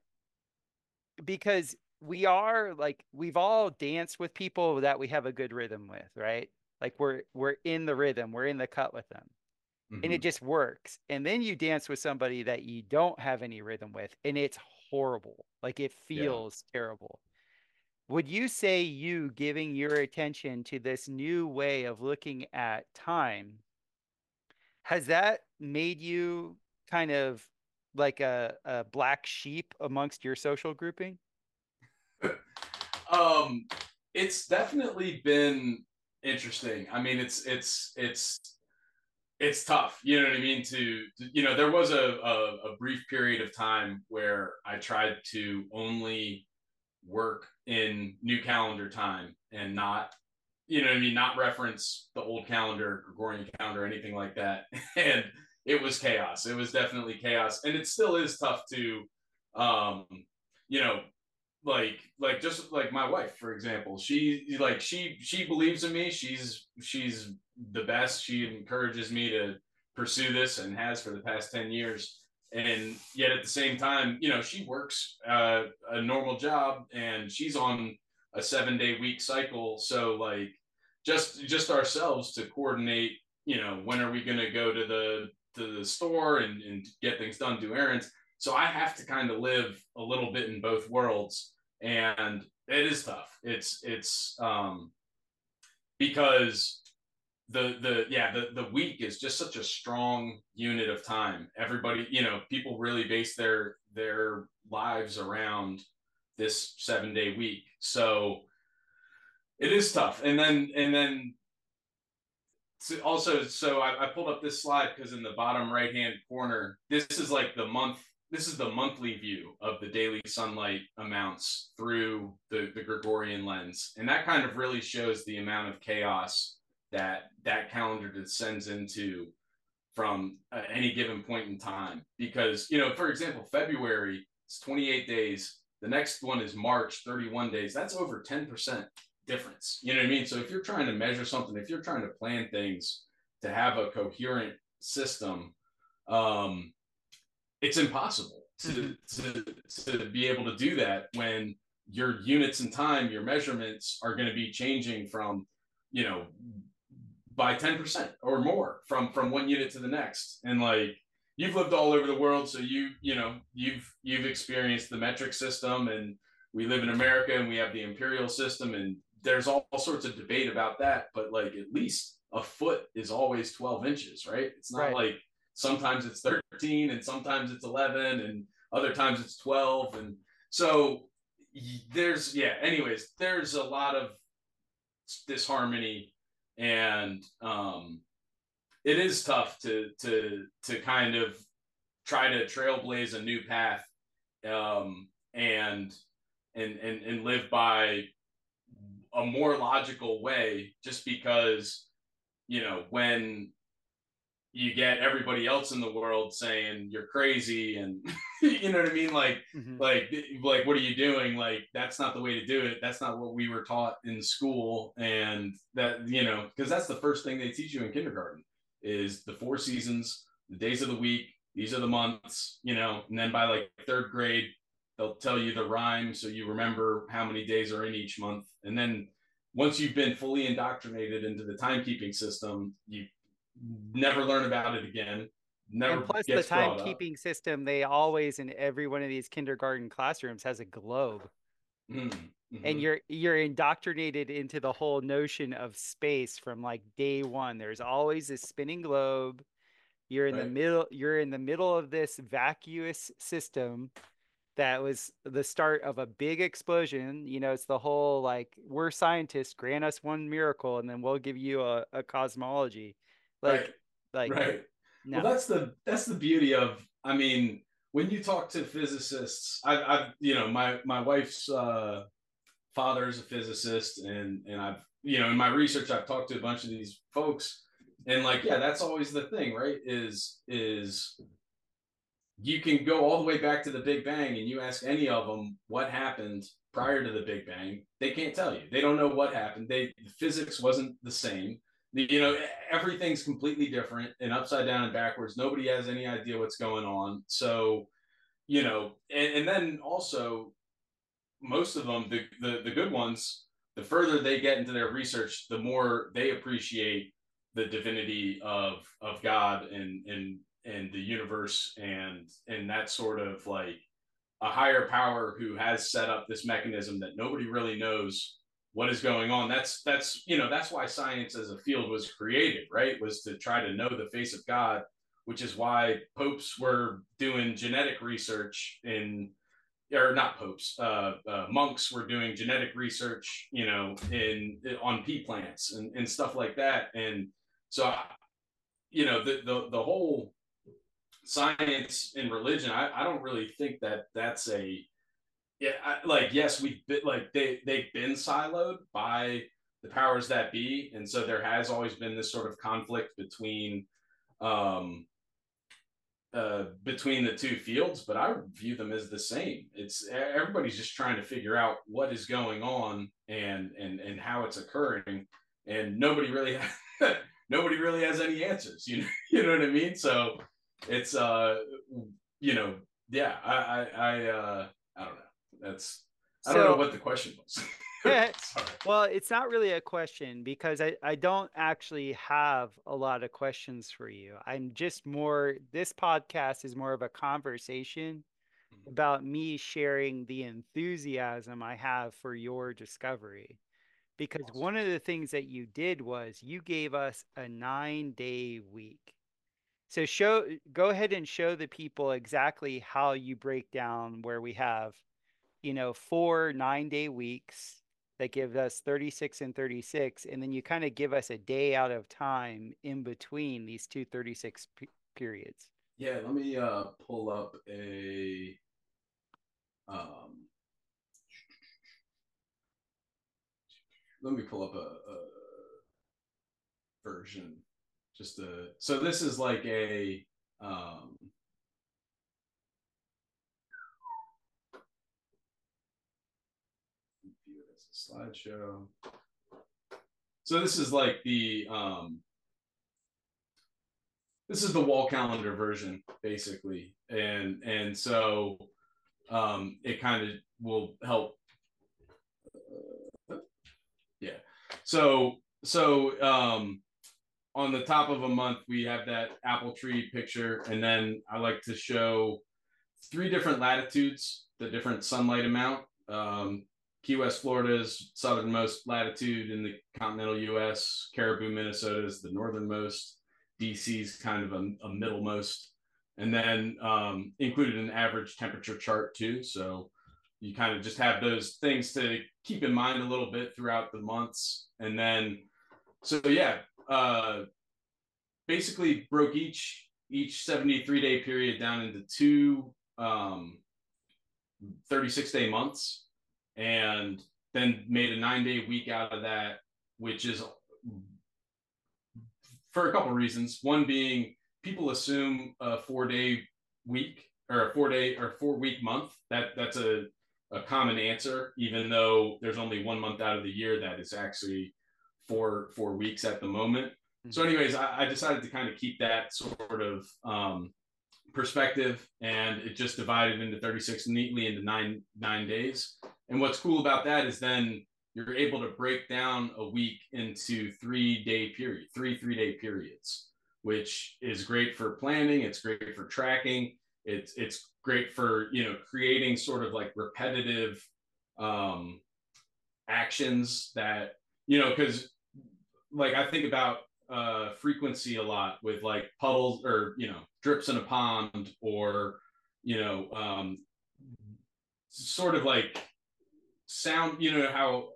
because we are like we've all danced with people that we have a good rhythm with, right? Like we're we're in the rhythm, we're in the cut with them. mm-hmm. and it mm-hmm. just works. And then you dance with somebody that you don't have any rhythm with, and it's horrible. Like it feels yeah. terrible. Would you say you giving your attention to this new way of looking at time has that made you kind of like a, a black sheep amongst your social grouping? um, it's definitely been interesting. I mean, it's it's it's it's tough. You know what I mean? To, to you know, there was a, a, a brief period of time where I tried to only work in new calendar time and not you know I mean, not reference the old calendar, Gregorian calendar, anything like that. And it was chaos. It was definitely chaos. And it still is tough to um, you know, like like just like my wife for example she like she she believes in me. She's she's the best. She encourages me to pursue this and has for the past 10 years. And yet at the same time you know she works uh, a normal job and she's on a seven day week cycle. So like just just ourselves to coordinate you know when are we going to go to the to the store and, and get things done do errands. So i have to kind of live a little bit in both worlds and it is tough. It's it's um because the the yeah the the week is just such a strong unit of time. Everybody, you know, people really base their their lives around this seven day week. So it is tough. And then and then also so I, I pulled up this slide because in the bottom right hand corner, this is like the month this is the monthly view of the daily sunlight amounts through the, the Gregorian lens. And that kind of really shows the amount of chaos that that calendar descends into from uh, any given point in time. Because, you know, for example, February is 28 days. The next one is March, 31 days. That's over 10% difference. You know what I mean? So if you're trying to measure something, if you're trying to plan things to have a coherent system, um, it's impossible to, mm-hmm. to, to be able to do that when your units in time, your measurements are going to be changing from, you know, by 10% or more from, from one unit to the next. And like, you've lived all over the world. So you, you know, you've, you've experienced the metric system and we live in America and we have the imperial system and there's all, all sorts of debate about that. But like, at least a foot is always 12 inches, right? It's not right. like sometimes it's 13 and sometimes it's 11 and other times it's 12 and so there's yeah anyways there's a lot of disharmony and um it is tough to to to kind of try to trailblaze a new path um and and and, and live by a more logical way just because you know when you get everybody else in the world saying you're crazy and you know what I mean? Like, mm-hmm. like, like, what are you doing? Like, that's not the way to do it. That's not what we were taught in school. And that, you know, because that's the first thing they teach you in kindergarten is the four seasons, the days of the week. These are the months, you know, and then by like third grade, they'll tell you the rhyme so you remember how many days are in each month. And then once you've been fully indoctrinated into the timekeeping system, you never learn about it again. Never and plus the timekeeping system, they always in every one of these kindergarten classrooms has a globe. Mm-hmm. And you're you're indoctrinated into the whole notion of space from like day one. There's always a spinning globe. You're in right. the middle you're in the middle of this vacuous system that was the start of a big explosion. You know, it's the whole like we're scientists, grant us one miracle, and then we'll give you a, a cosmology. Like, right. like, right. No. Well, that's the that's the beauty of. I mean, when you talk to physicists, I've, I've you know, my my wife's uh, father is a physicist, and and I've you know, in my research, I've talked to a bunch of these folks, and like, yeah, that's always the thing, right? Is is you can go all the way back to the Big Bang, and you ask any of them what happened prior to the Big Bang, they can't tell you. They don't know what happened. They physics wasn't the same you know everything's completely different and upside down and backwards. Nobody has any idea what's going on. So you know and, and then also most of them the, the the good ones the further they get into their research the more they appreciate the divinity of of God and and and the universe and and that sort of like a higher power who has set up this mechanism that nobody really knows what is going on. That's that's you know that's why science as a field was created right? Was to try to know the face of god which is why popes were doing genetic research in or not popes uh, uh, monks were doing genetic research you know in, on pea plants and, and stuff like that. And so you know the the, the whole science and religion I, I don't really think that that's a yeah, I, like yes, we've been like they they've been siloed by the powers that be, and so there has always been this sort of conflict between um uh between the two fields but i view them as the same. It's everybody's just trying to figure out what is going on and and and how it's occurring and nobody really nobody really has any answers you know you know what i mean? So it's uh you know yeah i i i uh i don't know that's I don't know what the question was. well, it's not really a question because I, I don't actually have a lot of questions for you. I'm just more, this podcast is more of a conversation mm-hmm. about me sharing the enthusiasm I have for your discovery. Because awesome. one of the things that you did was you gave us a nine day week. So show go ahead and show the people exactly how you break down where we have you know, four nine day weeks that give us 36 and 36. And then you kind of give us a day out of time in between these two 36 p- periods. Yeah, let me uh, pull up a. Um, let me pull up a, a version just a. so this is like a um slideshow. So this is like the um, this is the wall calendar version basically, and and so um, it kind of will help. Uh, yeah. So so um, on the top of a month we have that apple tree picture, and then I like to show three different latitudes, the different sunlight amount. Um, Key West, Florida is southernmost latitude in the continental U.S. Caribou, Minnesota is the northernmost. DC is kind of a, a middlemost, and then um, included an average temperature chart too. So you kind of just have those things to keep in mind a little bit throughout the months, and then so yeah, uh, basically broke each each 73 day period down into two um, 36 day months and then made a nine day week out of that, which is for a couple of reasons. One being people assume a four day week or a four day or four week month. That that's a, a common answer, even though there's only one month out of the year that is actually four four weeks at the moment. Mm-hmm. So, anyways, I, I, decided to kind of keep that sort of um, perspective, and it just divided into 36 neatly into nine nine days. And what's cool about that is then you're able to break down a week into three day period, three three day periods, which is great for planning. It's great for tracking. It's it's great for you know creating sort of like repetitive um, actions that you know because like I think about uh, frequency a lot with like puddles or you know drips in a pond or you know um, sort of like sound you know how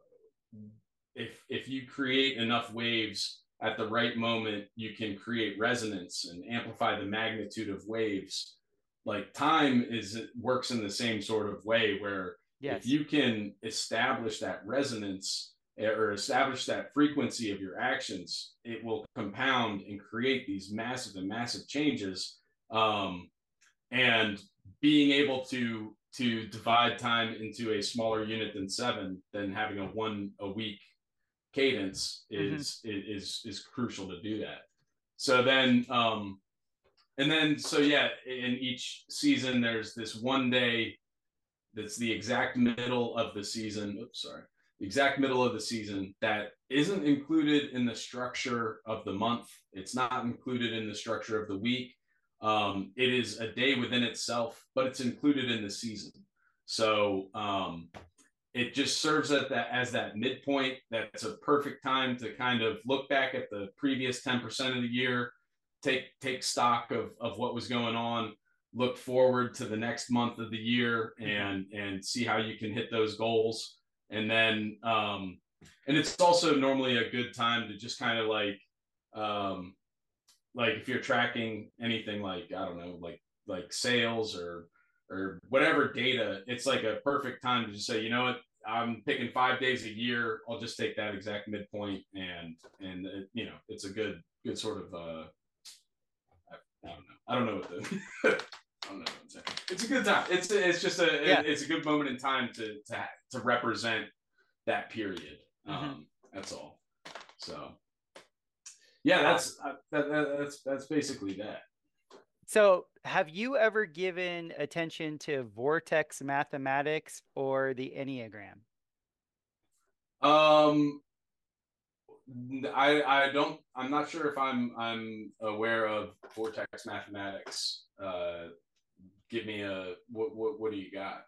if if you create enough waves at the right moment you can create resonance and amplify the magnitude of waves like time is it works in the same sort of way where yes. if you can establish that resonance eh, or establish that frequency of your actions it will compound and create these massive and massive changes um, and being able to to divide time into a smaller unit than seven than having a one a week cadence mm-hmm. is mm-hmm. is is crucial to do that so then um and then so yeah in each season there's this one day that's the exact middle of the season oops sorry exact middle of the season that isn't included in the structure of the month. It's not included in the structure of the week. Um, it is a day within itself, but it's included in the season. So um, it just serves as that as that midpoint. That's a perfect time to kind of look back at the previous 10% of the year, take take stock of, of what was going on, look forward to the next month of the year and and see how you can hit those goals. And then um and it's also normally a good time to just kind of like um like if you're tracking anything like I don't know, like like sales or or whatever data, it's like a perfect time to just say, you know what, I'm picking five days a year. I'll just take that exact midpoint, and and it, you know, it's a good good sort of. uh I, I don't know. I don't know what the. I don't know. what I'm saying. It's a good time. It's it's just a yeah. it's a good moment in time to to to represent that period. Mm-hmm. Um, that's all. So, yeah, that's uh, that, that, that's that's basically that. So, have you ever given attention to vortex mathematics or the Enneagram? Um, I I don't. I'm not sure if I'm I'm aware of vortex mathematics. Uh, give me a what what what do you got?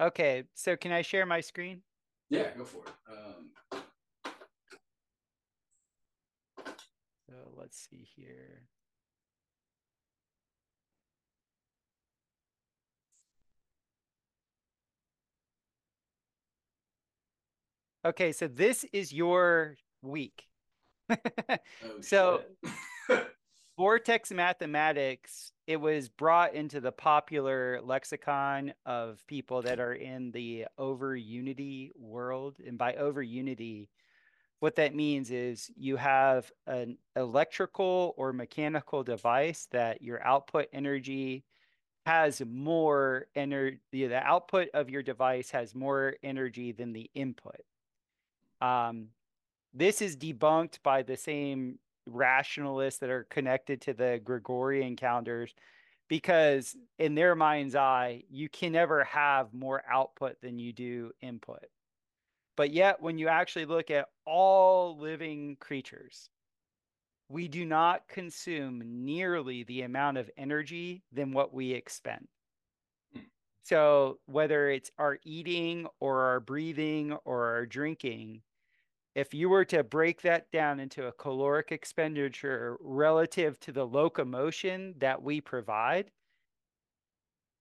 Okay, so can I share my screen? Yeah, go for it. Um, let's see here. Okay, so this is your week. oh, so Vortex Mathematics, it was brought into the popular lexicon of people that are in the over unity world. And by over unity, what that means is you have an electrical or mechanical device that your output energy has more energy, the output of your device has more energy than the input. Um, this is debunked by the same rationalists that are connected to the Gregorian calendars because in their mind's eye, you can never have more output than you do input. But yet, when you actually look at all living creatures, we do not consume nearly the amount of energy than what we expend. Hmm. So, whether it's our eating or our breathing or our drinking, if you were to break that down into a caloric expenditure relative to the locomotion that we provide,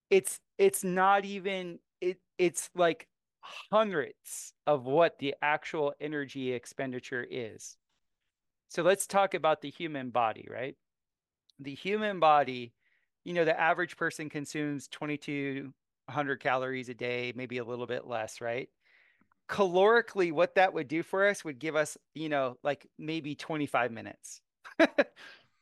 it's it's not even it it's like hundreds of what the actual energy expenditure is. So let's talk about the human body, right? The human body, you know, the average person consumes 2200 calories a day, maybe a little bit less, right? calorically what that would do for us would give us you know like maybe 25 minutes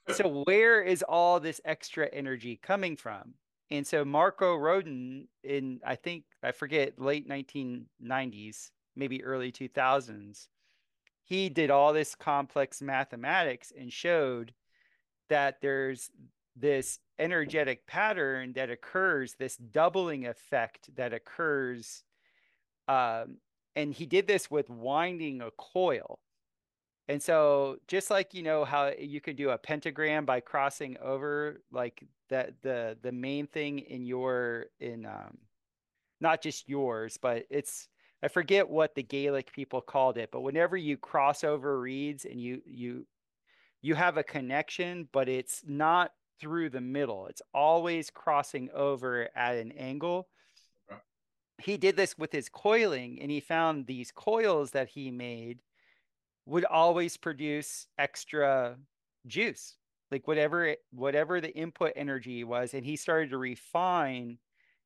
so where is all this extra energy coming from and so Marko Rodin in i think i forget late 1990s maybe early 2000s he did all this complex mathematics and showed that there's this energetic pattern that occurs this doubling effect that occurs um, and he did this with winding a coil. And so just like you know how you could do a pentagram by crossing over like that the the main thing in your in um not just yours, but it's I forget what the Gaelic people called it, but whenever you cross over reeds and you you you have a connection, but it's not through the middle. It's always crossing over at an angle. He did this with his coiling and he found these coils that he made would always produce extra juice like whatever it, whatever the input energy was and he started to refine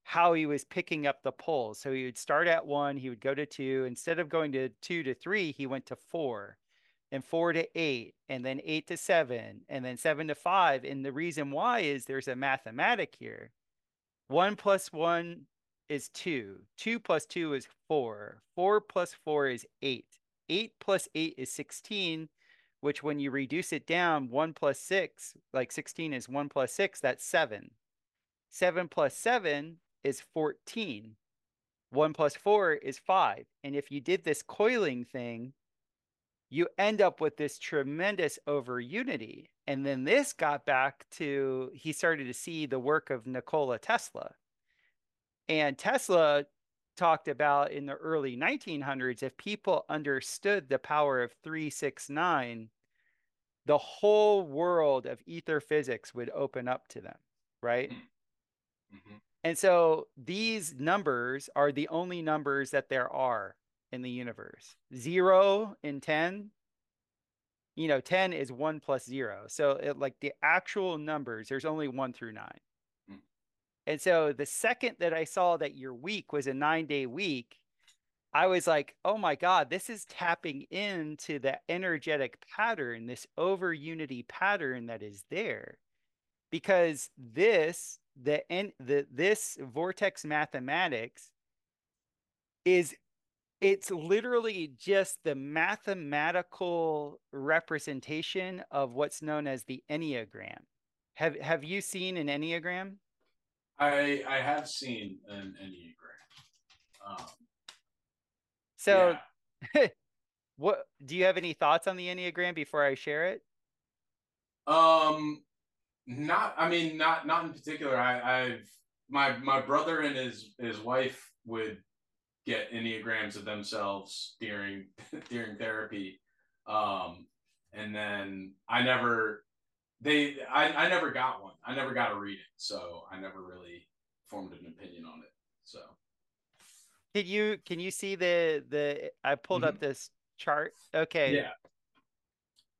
how he was picking up the pulls so he would start at one he would go to two instead of going to two to three he went to four and four to eight and then eight to seven and then seven to five and the reason why is there's a mathematic here one plus one is 2. 2 plus 2 is 4. 4 plus 4 is 8. 8 plus 8 is 16, which when you reduce it down, 1 plus 6, like 16 is 1 plus 6, that's 7. 7 plus 7 is 14. one plus four is five. And if you did this coiling thing, you end up with this tremendous over unity. And then this got back to he started to see the work of Nikola Tesla. And Tesla talked about in the early 1900s if people understood the power of 369 the whole world of ether physics would open up to them right? Mm-hmm. and so these numbers are the only numbers that there are in the universe. 0 and 10 you know 10 is 1 plus 0 so it, like the actual numbers there's only 1 through 9 and so the second that I saw that your week was a nine day week, I was like, oh my God, this is tapping into the energetic pattern, this over unity pattern that is there. Because this, the, the this vortex mathematics is it's literally just the mathematical representation of what's known as the enneagram. Have have you seen an enneagram? I I have seen an enneagram. Um, so, yeah. what do you have any thoughts on the enneagram before I share it? Um, not. I mean, not not in particular. I, I've my my brother and his his wife would get enneagrams of themselves during during therapy um and then i never they I, I never got one. I never got a reading, so I never really formed an opinion on it. So can you can you see the the I pulled mm-hmm. up this chart? Okay. Yeah.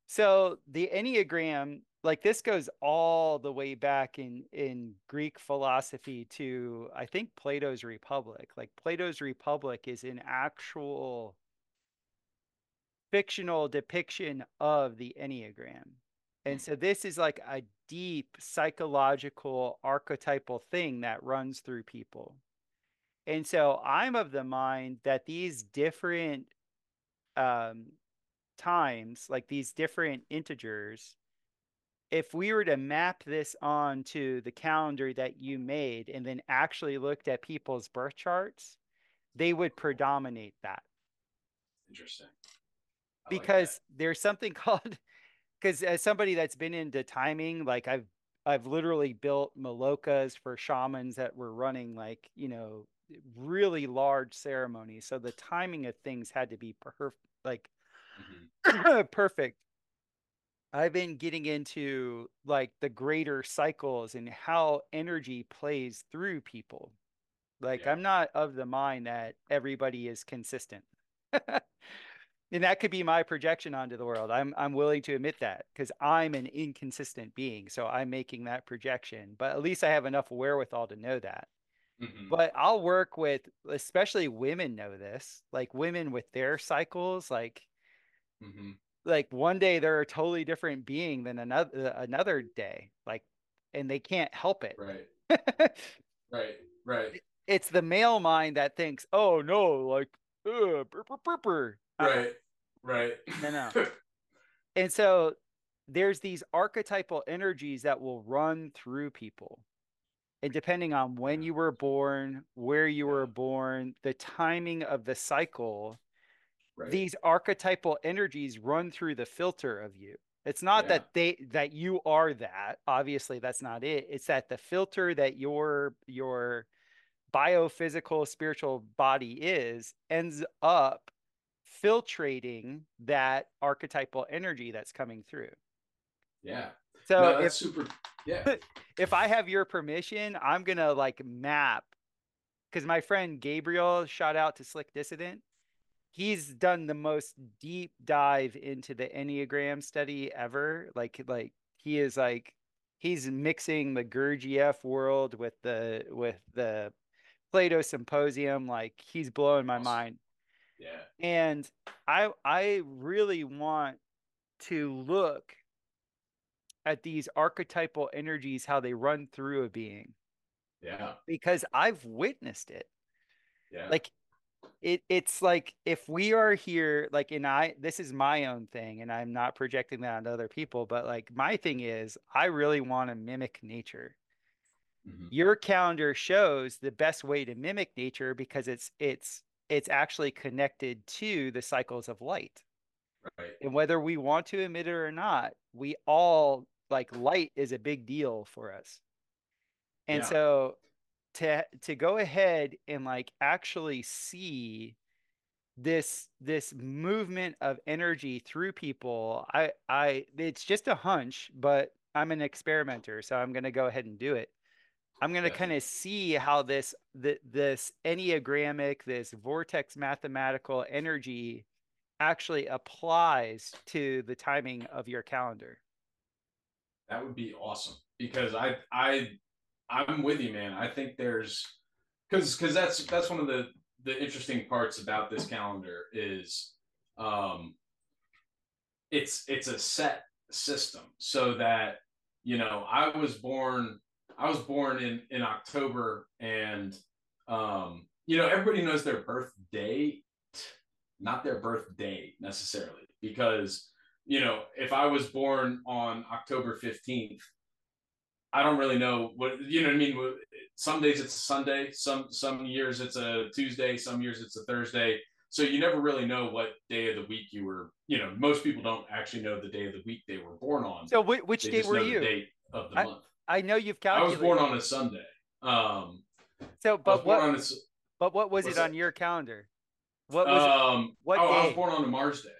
So the Enneagram, like this goes all the way back in in Greek philosophy to I think Plato's Republic. Like Plato's Republic is an actual fictional depiction of the Enneagram. And so this is like a deep psychological archetypal thing that runs through people. And so I'm of the mind that these different um, times, like these different integers, if we were to map this on to the calendar that you made and then actually looked at people's birth charts, they would predominate that. Interesting. I because like there's something called because as somebody that's been into timing, like I've I've literally built malokas for shamans that were running like you know really large ceremonies. So the timing of things had to be perfect, like mm-hmm. perfect. I've been getting into like the greater cycles and how energy plays through people. Like yeah. I'm not of the mind that everybody is consistent. and that could be my projection onto the world. I'm I'm willing to admit that because I'm an inconsistent being, so I'm making that projection. But at least I have enough wherewithal to know that. Mm-hmm. But I'll work with, especially women know this, like women with their cycles, like, mm-hmm. like one day they're a totally different being than another another day, like, and they can't help it. Right. right. Right. It's the male mind that thinks, oh no, like, uh, burr, burr, burr, Right. Right. No, no. and so there's these archetypal energies that will run through people. And depending on when you were born, where you were born, the timing of the cycle, right. these archetypal energies run through the filter of you. It's not yeah. that they that you are that. Obviously, that's not it. It's that the filter that your your biophysical spiritual body is ends up filtrating that archetypal energy that's coming through. Yeah. So no, if, super yeah. if I have your permission, I'm gonna like map because my friend Gabriel, shout out to Slick Dissident, he's done the most deep dive into the Enneagram study ever. Like like he is like he's mixing the Gurdjieff world with the with the Plato symposium. Like he's blowing my awesome. mind. Yeah. And I I really want to look at these archetypal energies how they run through a being. Yeah. Because I've witnessed it. Yeah. Like it it's like if we are here like and I this is my own thing and I'm not projecting that on other people but like my thing is I really want to mimic nature. Mm-hmm. Your calendar shows the best way to mimic nature because it's it's it's actually connected to the cycles of light. Right. And whether we want to admit it or not, we all like light is a big deal for us. And yeah. so to to go ahead and like actually see this this movement of energy through people i i it's just a hunch but i'm an experimenter so i'm going to go ahead and do it i'm going to kind of see how this the, this enneagrammic this vortex mathematical energy actually applies to the timing of your calendar that would be awesome because i i i'm with you man. I think there's because because that's that's one of the the interesting parts about this calendar is um, it's it's a set system so that you know I was born I was born in in October and um, you know everybody knows their birthday not their birthday necessarily because you know if I was born on October 15th I don't really know what you know what I mean some days it's a Sunday, some some years it's a Tuesday, some years it's a Thursday. So you never really know what day of the week you were. You know, most people don't actually know the day of the week they were born on. So which, which date were you? date of the I, month. I know you've calculated. I was born on a Sunday. Um, so, but what? A, but what was it that? on your calendar? What was um, it? What oh, day? I was born on a Mars day.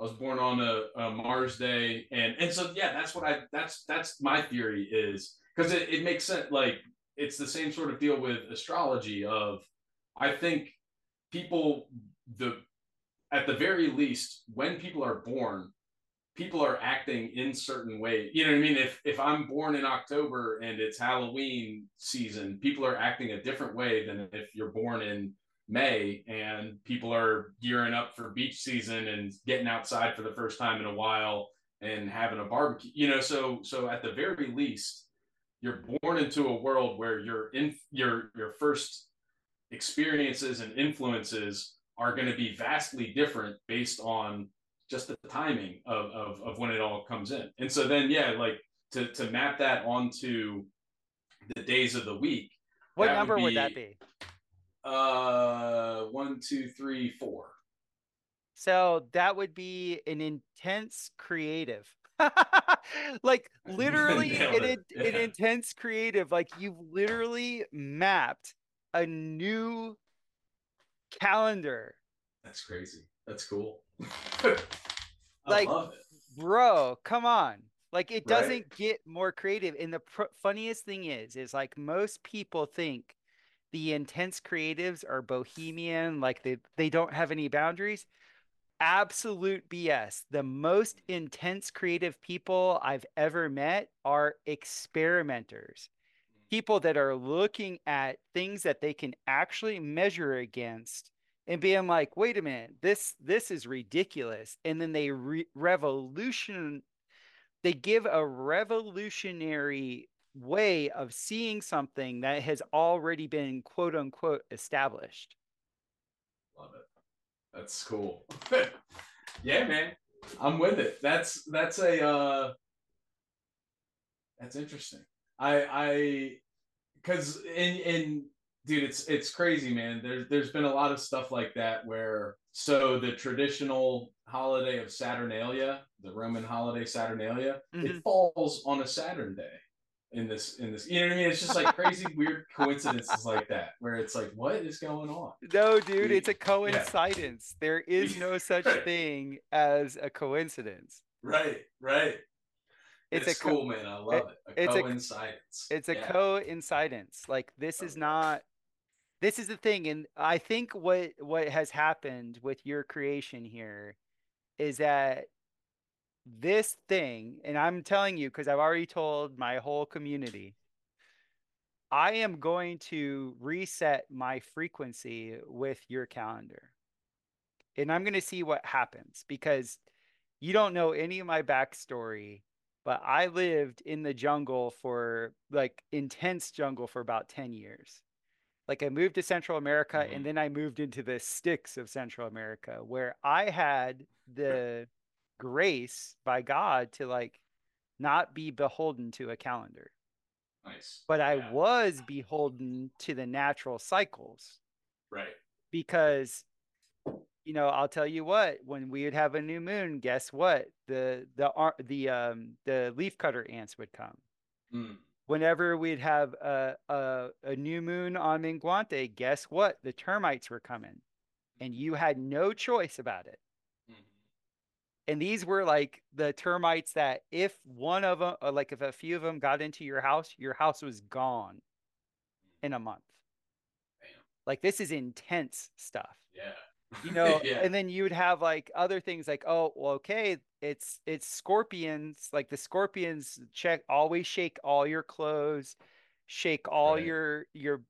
I was born on a, a, Mars day, and and so yeah, that's what I that's that's my theory is because it, it makes sense. Like it's the same sort of deal with astrology of I think people the at the very least when people are born people are acting in certain ways you know what i mean if if i'm born in october and it's halloween season people are acting a different way than if you're born in may and people are gearing up for beach season and getting outside for the first time in a while and having a barbecue you know so so at the very least you're born into a world where your in your your first experiences and influences are going to be vastly different based on just the timing of, of, of when it all comes in. And so then, yeah, like to, to map that onto the days of the week. What number would, be, would that be? Uh, one, two, three, four. So that would be an intense creative. like literally an, yeah. an intense creative like you've literally mapped a new calendar that's crazy that's cool like bro come on like it doesn't right? get more creative and the pr- funniest thing is is like most people think the intense creatives are bohemian like they they don't have any boundaries absolute BS. The most intense creative people I've ever met are experimenters, people that are looking at things that they can actually measure against and being like, wait a minute, this this is ridiculous. And then they re- revolution they give a revolutionary way of seeing something that has already been quote unquote established. Love it. That's cool. yeah, man. I'm with it. That's that's a uh that's interesting. I I because in in dude, it's it's crazy, man. There's there's been a lot of stuff like that where so the traditional holiday of Saturnalia, the Roman holiday Saturnalia, mm-hmm. it falls on a Saturn day in this in this you know what I mean? It's just like crazy weird coincidences like that where it's like what is going on? No, dude, it's a coincidence. Yeah. There is no such right. thing as a coincidence. Right, right. It's, it's a cool, co- man. I love it. it. A it's coincidence. A, it's a yeah. coincidence. Like this is not this is the thing and I think what what has happened with your creation here is that this thing, and I'm telling you because I've already told my whole community, I am going to reset my frequency with your calendar. And I'm going to see what happens because you don't know any of my backstory, but I lived in the jungle for like intense jungle for about 10 years. Like I moved to Central America mm-hmm. and then I moved into the sticks of Central America where I had the grace by God to like not be beholden to a calendar. Nice. But I Yeah. was beholden to the natural cycles Right. because you know, I'll tell you what, when we would have a new moon, guess what? The the the um the leaf cutter ants would come. Mm. Whenever we'd have a a, a new moon on Minguante, guess what? The termites were coming. And you had no choice about it. And these were like the termites that if one of them, or uh, like if a few of them got into your house, your house was gone in a month. Damn. Like this is intense stuff. Yeah. you know yeah. and then you would have like other things like oh well okay it's it's scorpions like the scorpions check always shake all your clothes shake all Right. your your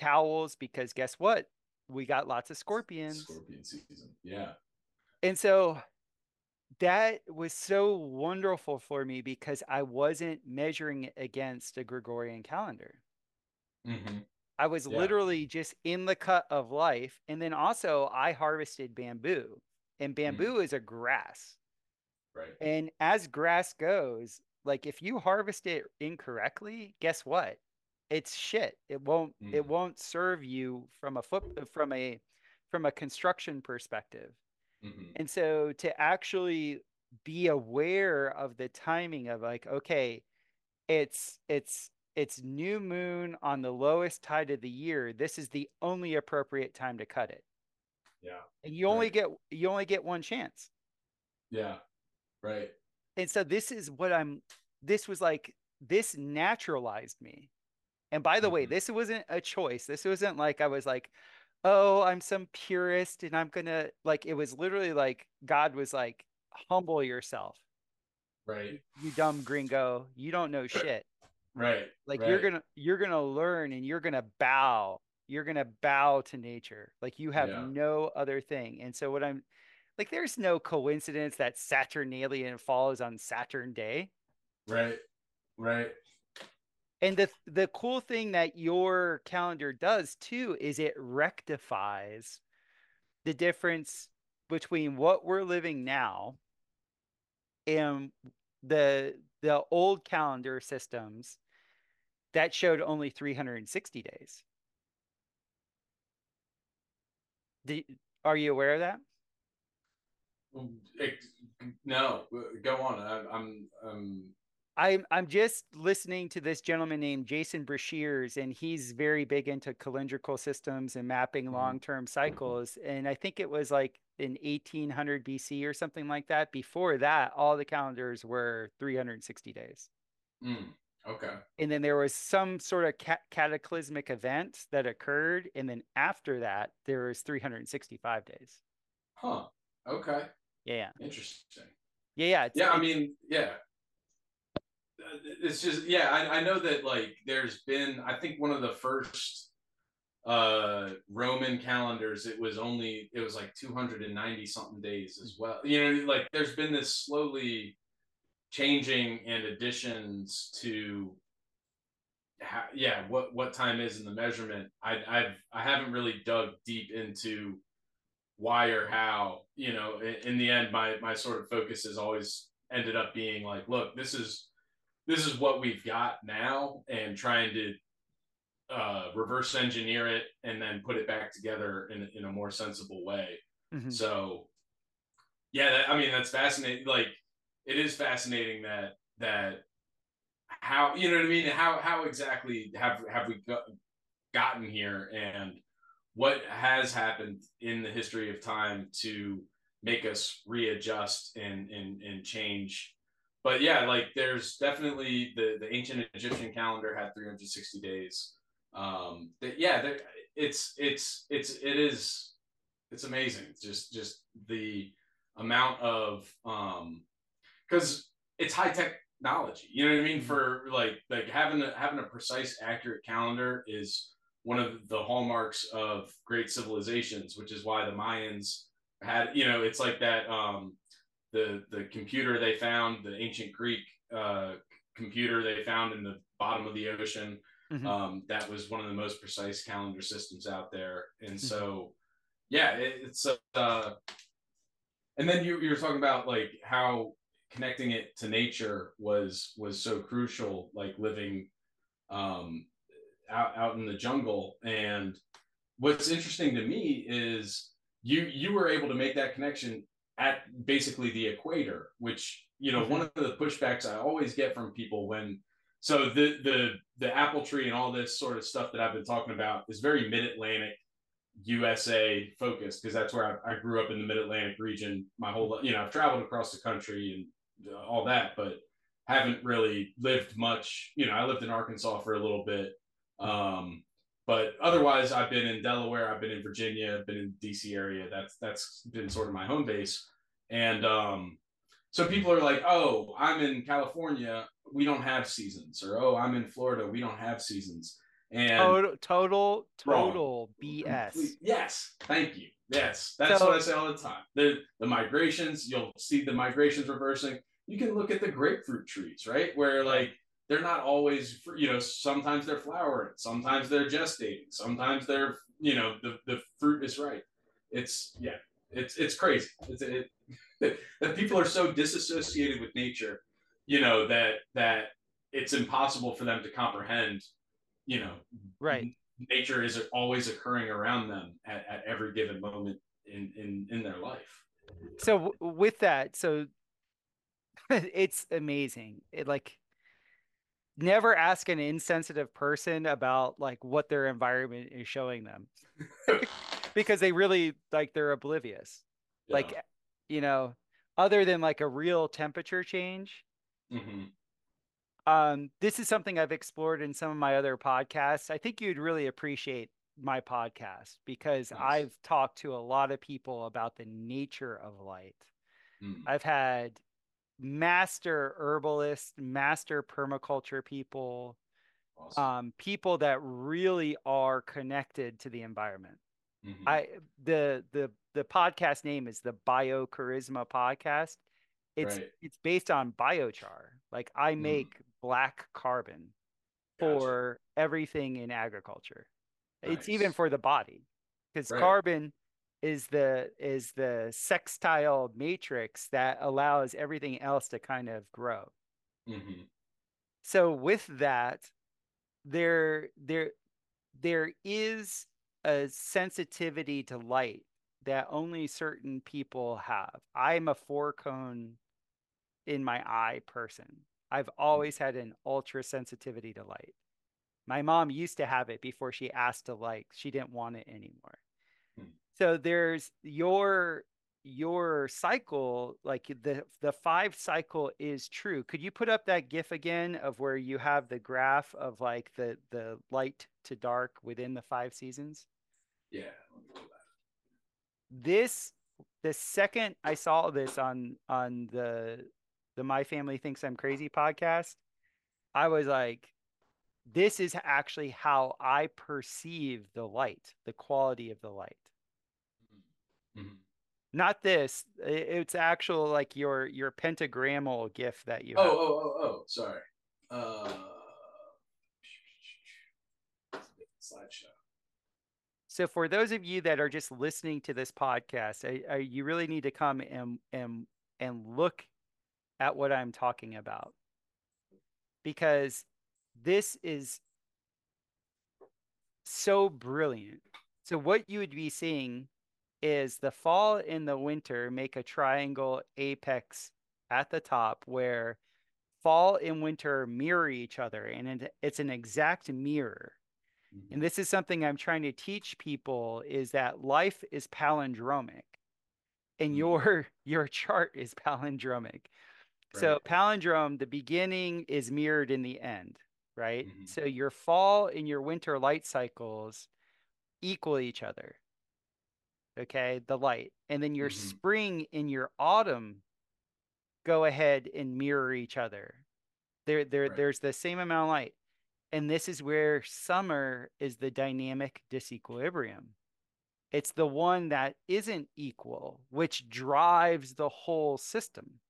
towels because guess what we got lots of scorpions Scorpion season. Yeah. and so that was so wonderful for me because i wasn't measuring it against a gregorian calendar hmm I was Yeah. literally just in the cut of life. And then also, I harvested bamboo, and bamboo is a grass. Right. And as grass goes, like if you harvest it incorrectly, guess what? It's shit. It won't. It Mm. won't serve you from a foot from a from a construction perspective. Hmm And so to actually be aware of the timing of like, okay, it's it's it's new moon on the lowest tide of the year. This is the only appropriate time to cut it. Yeah. And you only Right. get you only get one chance. Yeah. Right. And so this is what I'm this was like this naturalized me. And by the way, Mhm. this wasn't a choice. This wasn't like I was like, "Oh, I'm some purist and I'm to like it was literally like God was like, "Humble yourself. Right. You dumb gringo. You don't know shit." Right. like right. you're gonna you're gonna learn and you're gonna bow you're gonna bow to nature like you have Yeah. no other thing and so what i'm like there's no coincidence that saturnalian falls on saturn day Right. Right. And the the cool thing that your calendar does too is it rectifies the difference between what we're living now and the the old calendar systems that showed only 360 days. Are you aware of that? It, no, go on. I, I'm. Um. I'm I'm just listening to this gentleman named Jason Breshears, and he's very big into calendrical systems and mapping Mhm. long-term cycles. And I think it was like in 1800 BC or something like that. Before that, all the calendars were 360 days. mm, okay. and then there was some sort of ca- cataclysmic event that occurred and then after that there was 365 days Huh. Okay. yeah Interesting. yeah yeah yeah i mean yeah it's just yeah I, I know that like there's been i think one of the first uh roman calendars it was only it was like 290 something days as well. You know like there's been this slowly changing and additions to ha- yeah what what time is in the measurement. I i've i haven't really dug deep into why or how you know in, in the end my my sort of focus has always ended up being like look this is this is what we've got now and trying to uh, reverse engineer it and then put it back together in, in a more sensible way Mhm. so yeah that, i mean that's fascinating like it is fascinating that that how you know what i mean how how exactly have have we got, gotten here and what has happened in the history of time to make us readjust and and, and change but yeah like there's definitely the the ancient egyptian calendar had 360 days. Um that yeah there, it's it's it's it is it's amazing. It's just just the amount of um because it's high technology you know what i mean? Mhm. for like like having a having a precise accurate calendar is one of the hallmarks of great civilizations which is why the mayans had you know it's like that um the the computer they found the ancient greek uh computer they found in the bottom of the ocean Mhm. um that was one of the most precise calendar systems out there and so yeah it, it's uh and then you, you were talking about like how connecting it to nature was was so crucial like living um, out out in the jungle. And what's interesting to me is you you were able to make that connection at basically the equator, which you know mm-hmm. one of the pushbacks I always get from people when so the the the apple tree and all this sort of stuff that I've been talking about is very mid Atlantic USA focused because that's where I, I, grew up in the Mid Atlantic region. My whole you know I've traveled across the country and uh, all that, but haven't really lived much. You know, I lived in Arkansas for a little bit, um, but otherwise I've been in Delaware, I've been in Virginia, I've been in DC area. That's that's been sort of my home base, and um, so people are like, "Oh, I'm in California, we don't have seasons," or "Oh, I'm in Florida, we don't have seasons." And total, total, total BS. Yes, thank you. Yes, that's so, what I say all the time. The the migrations, you'll see the migrations reversing. You can look at the grapefruit trees, right? Where like they're not always, you know, sometimes they're flowering, sometimes they're gestating, sometimes they're, you know, the the fruit is ripe. It's yeah, it's it's crazy. It's it, that people are so disassociated with nature, you know, that that it's impossible for them to comprehend you know, right. Nature is always occurring around them at, at every given moment in, in, in their life. So with that, so it's amazing. It like never ask an insensitive person about like what their environment is showing them because they really like they're oblivious. Yeah. Like, you know, other than like a real temperature change, mm-hmm um, this is something I've explored in some of my other podcasts. I think you'd really appreciate my podcast because nice. I've talked to a lot of people about the nature of light. Mm. I've had master herbalists, master permaculture people, awesome. um, people that really are connected to the environment. Mm-hmm. I the the the podcast name is the Bio Charisma Podcast. It's right. it's based on biochar. Like I mm. make mm black carbon gotcha. for everything in agriculture. Nice. It's even for the body because right. carbon is the is the sextile matrix that allows everything else to kind of grow. Mm-hmm. So with that, there there there is a sensitivity to light that only certain people have. I'm a four cone in my eye person. I've mm. always had an ultra sensitivity to light. My mom used to have it before she asked to like, she didn't want it anymore. So there's your your cycle like the the five cycle is true. Could you put up that gif again of where you have the graph of like the the light to dark within the five seasons? Yeah this the second i saw this on on the the My Family Thinks I'm Crazy podcast, I was like, this is actually how I perceive the light, the quality of the light. Mm-hmm. Not this. It's actual like your your pentagrammal gif that you. Oh have. oh oh oh! Sorry. Uh, slideshow. So for those of you that are just listening to this podcast, I, I, you really need to come and and and look at what I'm talking about because this is so brilliant. So, what you would be seeing is the fall and the winter make a triangle apex at the top where fall and winter mirror each other and it's an exact mirror. Mm-hmm. And this is something I'm trying to teach people is that life is palindromic and mm-hmm. your your chart is palindromic. So palindrome, the beginning is mirrored in the end, right? Mm-hmm. So your fall and your winter light cycles equal each other. Okay, the light. And then your mm-hmm. spring and your autumn go ahead and mirror each other. There, there, right. there's the same amount of light. And this is where summer is the dynamic disequilibrium. It's the one that isn't equal, which drives the whole system.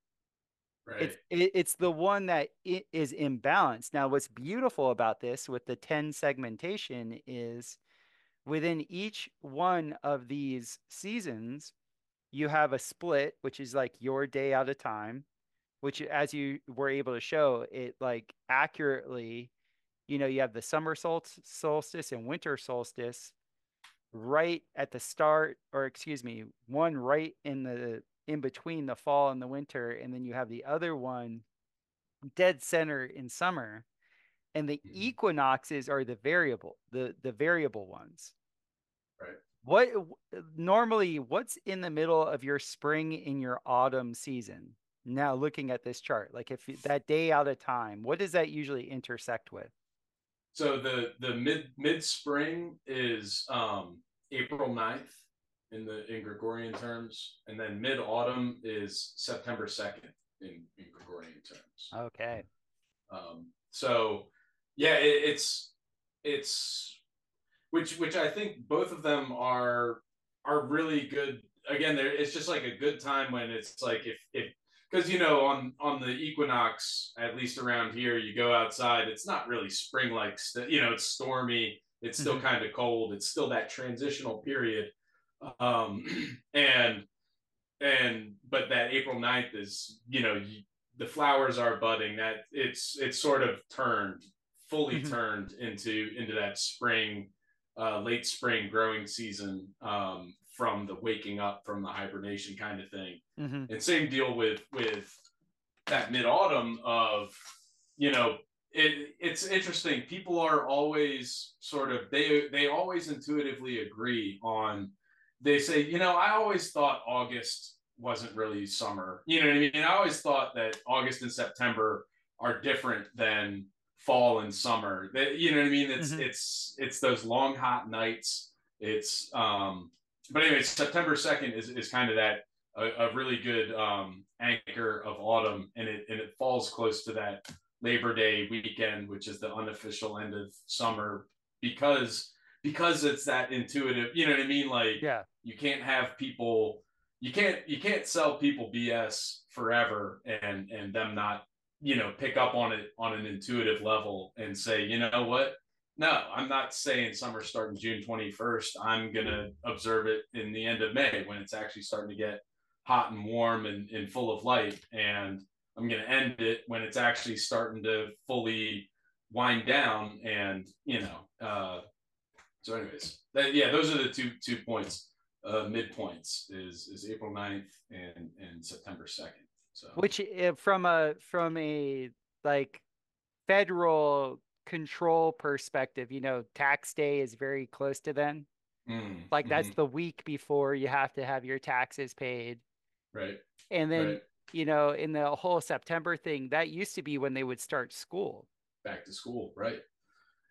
Right. It's it, it's the one that is imbalanced. Now, what's beautiful about this with the 10 segmentation is within each one of these seasons, you have a split, which is like your day out of time, which as you were able to show, it like accurately you know, you have the summer solstice and winter solstice right at the start, or excuse me, one right in the in between the fall and the winter, and then you have the other one dead center in summer. And the mm-hmm. equinoxes are the variable, the the variable ones. Right. What normally what's in the middle of your spring in your autumn season? Now looking at this chart, like if that day out of time, what does that usually intersect with? So the the mid mid spring is um April 9th in the in Gregorian terms, and then mid autumn is September 2nd in, in Gregorian terms. Okay. Um, so yeah, it, it's it's which which I think both of them are are really good. Again, there it's just like a good time when it's like if if because you know on on the equinox at least around here you go outside it's not really spring like you know it's stormy it's still mm-hmm. kind of cold it's still that transitional period um and and but that april 9th is you know you, the flowers are budding that it's it's sort of turned fully mm-hmm. turned into into that spring uh late spring growing season um from the waking up from the hibernation kind of thing. Mm-hmm. And same deal with with that mid autumn of you know it it's interesting. People are always sort of they they always intuitively agree on. They say you know I always thought August wasn't really summer. You know what I mean? I always thought that August and September are different than fall and summer. That you know what I mean? It's mm-hmm. it's it's those long hot nights. It's um but anyway, September second is, is kind of that a, a really good um, anchor of autumn, and it and it falls close to that Labor Day weekend, which is the unofficial end of summer, because because it's that intuitive. You know what I mean? Like, yeah, you can't have people. You can't you can't sell people BS forever and and them not you know pick up on it on an intuitive level and say you know what no, I'm not saying summer starting June 21st. I'm going to observe it in the end of May when it's actually starting to get hot and warm and, and full of light. And I'm going to end it when it's actually starting to fully wind down. And, you know, uh, so anyways, that, yeah, those are the two, two points, uh, midpoints is, is April 9th and, and September 2nd. So, which uh, from a, from a like federal control perspective, you know, tax day is very close to then. Mm, like that's mm-hmm. the week before you have to have your taxes paid. Right. And then, right. you know, in the whole September thing, that used to be when they would start school. Back to school, right.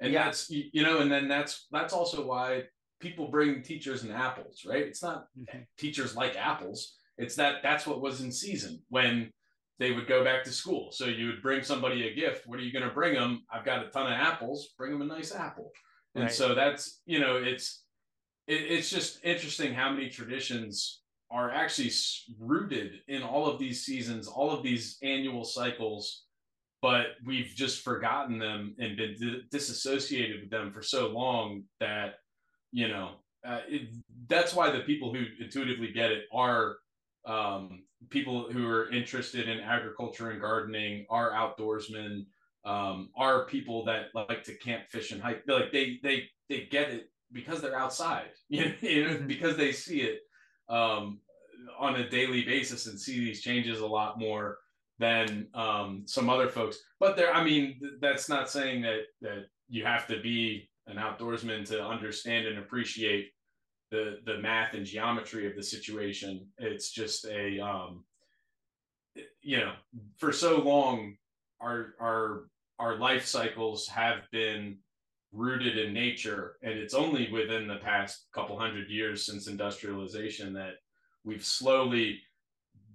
And yeah. that's you know, and then that's that's also why people bring teachers and apples, right? It's not mm-hmm. teachers like apples. It's that that's what was in season when they would go back to school. So you would bring somebody a gift. What are you going to bring them? I've got a ton of apples. Bring them a nice apple. And right. so that's you know it's it, it's just interesting how many traditions are actually rooted in all of these seasons, all of these annual cycles, but we've just forgotten them and been disassociated with them for so long that you know uh, it, that's why the people who intuitively get it are um, people who are interested in agriculture and gardening are outdoorsmen. Um, are people that like to camp fish and hike. Like they they they get it because they're outside you know mm-hmm. because they see it um, on a daily basis and see these changes a lot more than um, some other folks. But there i mean that's not saying that that you have to be an outdoorsman to understand and appreciate the the math and geometry of the situation. It's just a um, you know, for so long, our our our life cycles have been rooted in nature, and it's only within the past couple hundred years since industrialization that we've slowly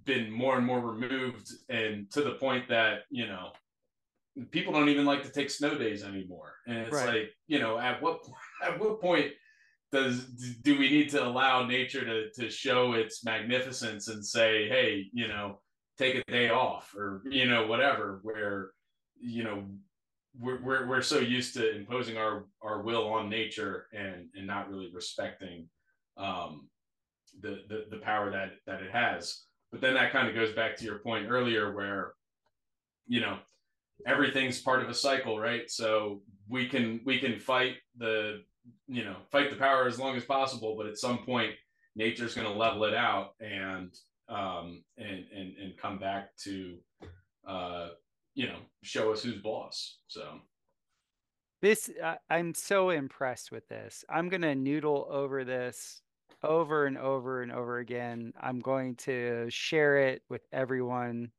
been more and more removed, and to the point that you know people don't even like to take snow days anymore and it's right. like you know at what at what point does do we need to allow nature to to show its magnificence and say hey you know take a day off or you know whatever where you know we're, we're, we're so used to imposing our our will on nature and and not really respecting um the the, the power that that it has but then that kind of goes back to your point earlier where you know everything's part of a cycle, right? So we can we can fight the you know fight the power as long as possible, but at some point nature's going to level it out and um and and and come back to uh you know show us who's boss. So this uh, I'm so impressed with this. I'm going to noodle over this over and over and over again. I'm going to share it with everyone.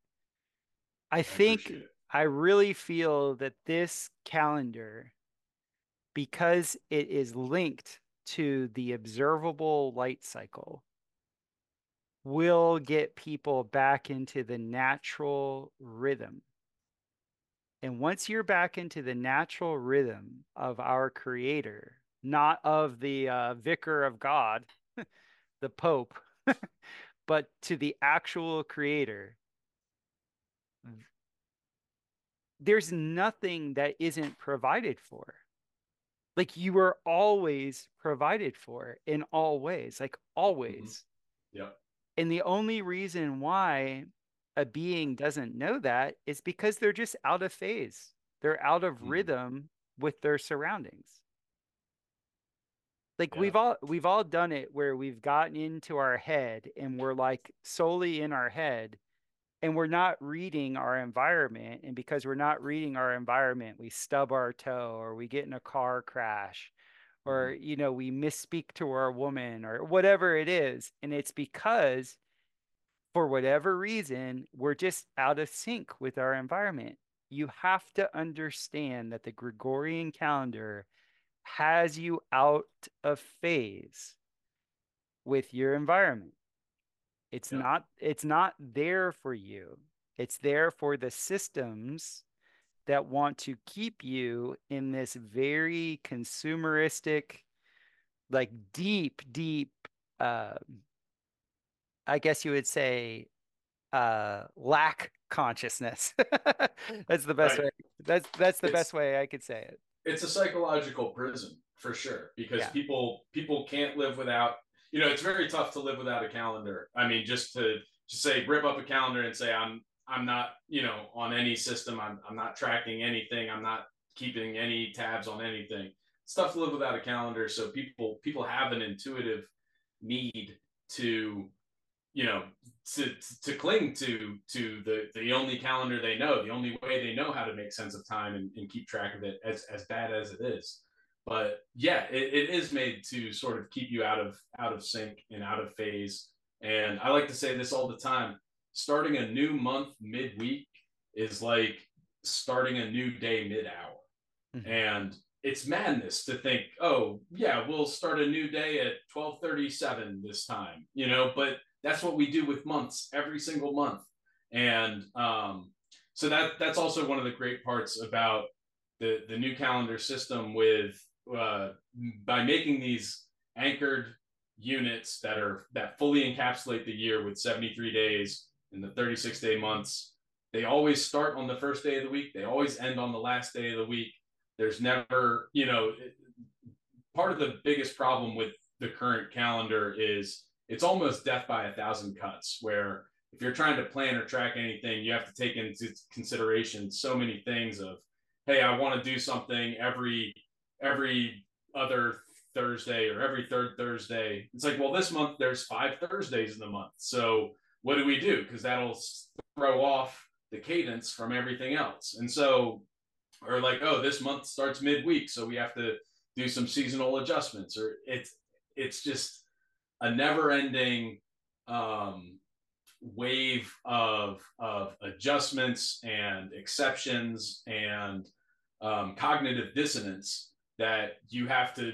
I, I think I really feel that this calendar, because it is linked to the observable light cycle, will get people back into the natural rhythm. And once you're back into the natural rhythm of our creator, not of the uh, vicar of God, the Pope, but to the actual creator, there's nothing that isn't provided for. Like you were always provided for in all ways, like always. Mm-hmm. Yeah. And the only reason why a being doesn't know that is because they're just out of phase. They're out of mm-hmm. rhythm with their surroundings like yeah. we've all we've all done it where we've gotten into our head and we're like solely in our head and we're not reading our environment and because we're not reading our environment we stub our toe or we get in a car crash or mm-hmm. you know we misspeak to our woman or whatever it is and it's because for whatever reason we're just out of sync with our environment you have to understand that the gregorian calendar has you out of phase with your environment. It's yeah. not it's not there for you. It's there for the systems that want to keep you in this very consumeristic like deep deep uh, I guess you would say uh lack consciousness. that's the best right. way. That's that's the it's, best way I could say it it's a psychological prison for sure because yeah. people people can't live without you know it's very tough to live without a calendar. I mean just to just say rip up a calendar and say i'm i'm not you know on any system. I'm, I'm not tracking anything. I'm not keeping any tabs on anything. It's tough to live without a calendar. So people people have an intuitive need to you know to to cling to to the the only calendar they know the only way they know how to make sense of time and, and keep track of it as as bad as it is but yeah it, it is made to sort of keep you out of out of sync and out of phase. And i like to say this all the time starting a new month midweek is like starting a new day mid hour mm-hmm. and it's madness to think oh yeah we'll start a new day at 1237 this time you know but that's what we do with months every single month. And um, so that that's also one of the great parts about the the new calendar system with uh, by making these anchored units that are that fully encapsulate the year with 73 days in the 36 day months they always start on the first day of the week. They always end on the last day of the week. There's never you know part of the biggest problem with the current calendar is it's almost death by a thousand cuts where if you're trying to plan or track anything you have to take into consideration so many things of hey i want to do something every every other thursday or every third thursday. It's like well this month there's five thursdays in the month. So what do we do? Because that'll throw off the cadence from everything else. And so or like oh this month starts midweek so we have to do some seasonal adjustments or it's it's just a never-ending um, wave of of adjustments and exceptions and um, cognitive dissonance that you have to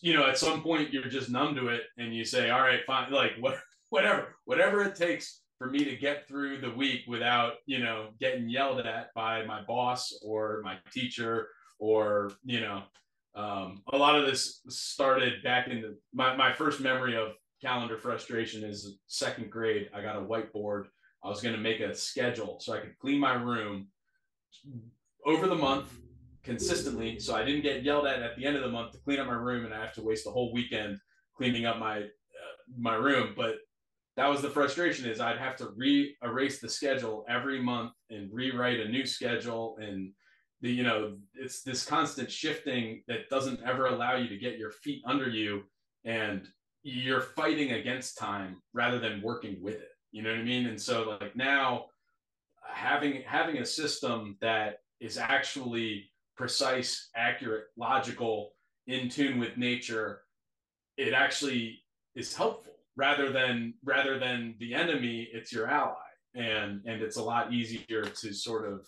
you know at some point you're just numb to it and you say all right fine like what whatever whatever it takes for me to get through the week without you know getting yelled at by my boss or my teacher or you know um, a lot of this started back in the my, my first memory of calendar frustration is second grade. I got a whiteboard. I was going to make a schedule so I could clean my room over the month consistently. So I didn't get yelled at at the end of the month to clean up my room and I have to waste the whole weekend cleaning up my uh, my room. But that was the frustration is I'd have to re erase the schedule every month and rewrite a new schedule and the you know it's this constant shifting that doesn't ever allow you to get your feet under you and you're fighting against time rather than working with it you know what i mean and so like now having having a system that is actually precise accurate logical in tune with nature it actually is helpful. Rather than rather than the enemy it's your ally. And and it's a lot easier to sort of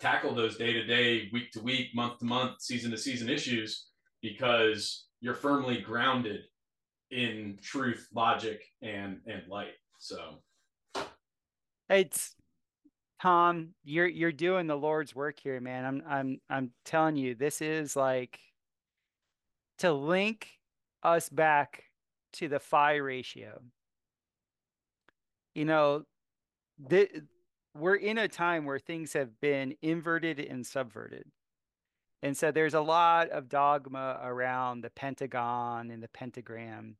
tackle those day to day week to week month to month season to season issues because you're firmly grounded in truth logic and and light. So it's tom you're you're doing the lord's work here man i'm i'm i'm telling you this is like to link us back to the phi ratio. You know, the, we're in a time where things have been inverted and subverted. And so there's a lot of dogma around the pentagon and the pentagram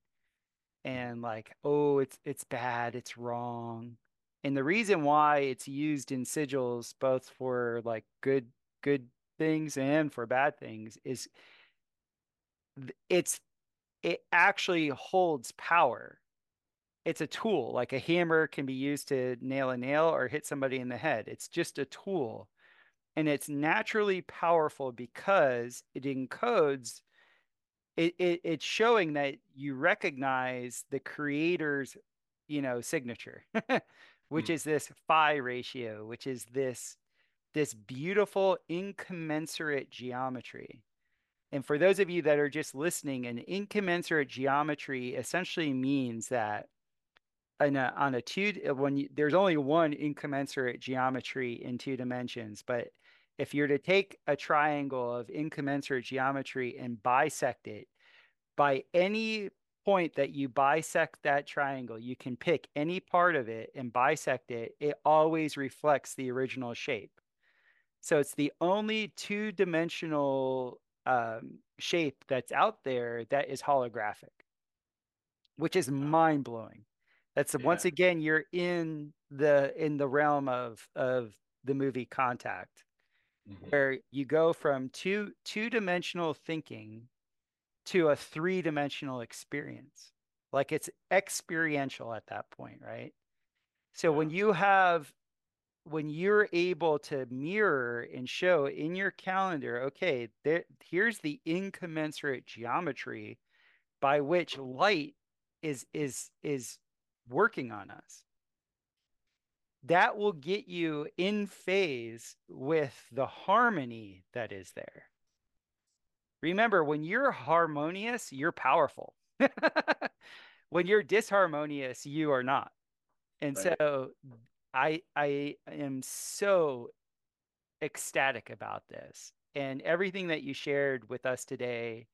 and like, oh, it's it's bad, it's wrong. And the reason why it's used in sigils both for like good good things and for bad things is it's it actually holds power. It's a tool, like a hammer can be used to nail a nail or hit somebody in the head. It's just a tool. And it's naturally powerful because it encodes, it, it it's showing that you recognize the creator's, you know, signature, which mm. is this phi ratio, which is this this beautiful incommensurate geometry and for those of you that are just listening, an incommensurate geometry essentially means that a, on a two when you, there's only one incommensurate geometry in two dimensions, but if you're to take a triangle of incommensurate geometry and bisect it, by any point that you bisect that triangle, you can pick any part of it and bisect it. It always reflects the original shape. So it's the only two dimensional um, shape that's out there that is holographic, which is mind blowing. That's yeah. once again you're in the in the realm of of the movie Contact, mm-hmm. where you go from two two dimensional thinking to a three dimensional experience. Like it's experiential at that point, right? So yeah. when you have when you're able to mirror and show in your calendar, okay, there, here's the incommensurate geometry by which light is is is working on us. That will get you in phase with the harmony that is there. Remember, when you're harmonious, you're powerful. when you're disharmonious, you are not. And right. so I I am so ecstatic about this. And everything that you shared with us today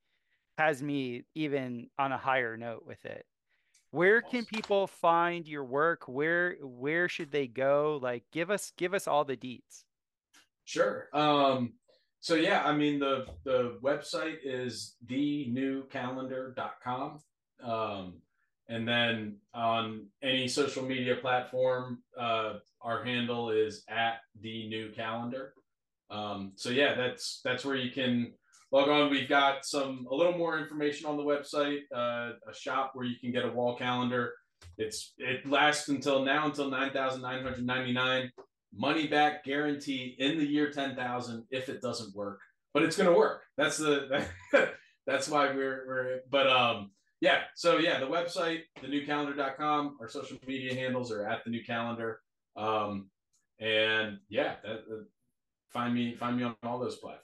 has me even on a higher note with it. Where can people find your work? Where where should they go? Like give us give us all the deets. Sure. Um so yeah, I mean the the website is thenewcalendar.com. Um and then on any social media platform, uh, our handle is at the new calendar. Um, so yeah, that's that's where you can log on. We've got some a little more information on the website, uh, a shop where you can get a wall calendar. It's it lasts until now until nine thousand nine hundred ninety nine. Money back guarantee in the year ten thousand if it doesn't work, but it's going to work. That's the that's why we're we're. But um, yeah. So yeah, the website, thenewcalendar.com, our social media handles are at the new calendar. Um, and yeah, that, find me find me on all those platforms.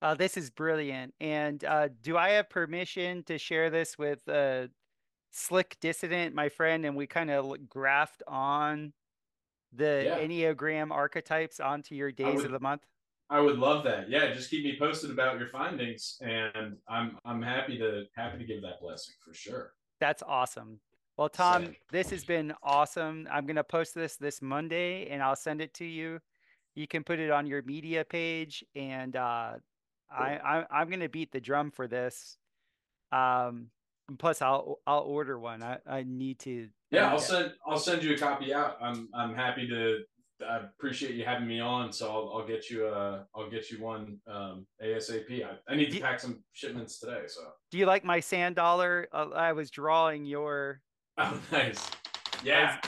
Uh, this is brilliant. And uh, do I have permission to share this with uh, Slick Dissident, my friend? And we kind of graphed on the yeah. Enneagram archetypes onto your days would, of the month. I would love that. Yeah, just keep me posted about your findings, and I'm I'm happy to happy to give that blessing for sure. That's awesome. Well, Tom, Same. this has been awesome. I'm gonna post this this Monday, and I'll send it to you. You can put it on your media page, and uh, I, I I'm gonna beat the drum for this. Um, plus I'll I'll order one. I I need to. Yeah, I'll send I'll send you a copy out. I'm I'm happy to. I appreciate you having me on, so I'll, I'll get you uh I'll get you one um ASAP. I, I need to pack some shipments today, so Do you like my sand dollar? Uh, I was drawing your. oh nice, yeah,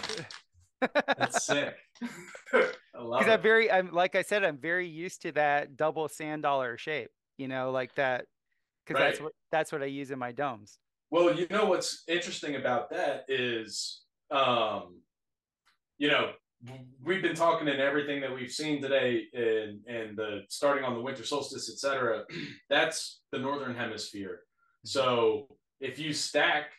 that's sick. I love Because I'm very, I'm like I said, I'm very used to that double sand dollar shape. You know, like that, because that's what that's what I use in my domes. Well, you know what's interesting about that is, um, you know, we've been talking in everything that we've seen today, and and the starting on the winter solstice, etc. That's the northern hemisphere. So if you stack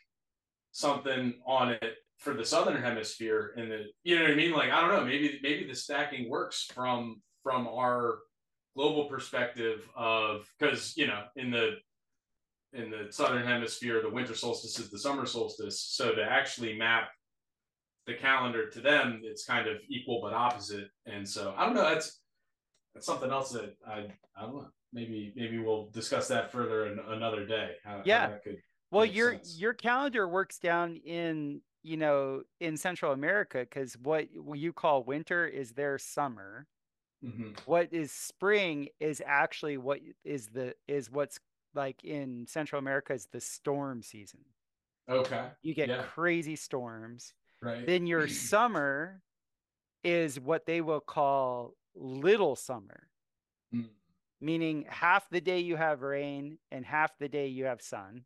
something on it for the southern hemisphere, and the you know what I mean, like I don't know, maybe maybe the stacking works from from our global perspective of because you know in the in the southern hemisphere, the winter solstice is the summer solstice. So to actually map the calendar to them, it's kind of equal but opposite. And so I don't know. That's that's something else that I I don't know. Maybe maybe we'll discuss that further in another day. How, how Yeah. that could Well, your sense. your calendar works down in you know in Central America because what you call winter is their summer. Mhm. What is spring is actually what is the is what's like in Central America is the storm season. okay. You get Yeah. crazy storms. Right. Then your summer is what they will call little summer, Mm, meaning half the day you have rain and half the day you have sun.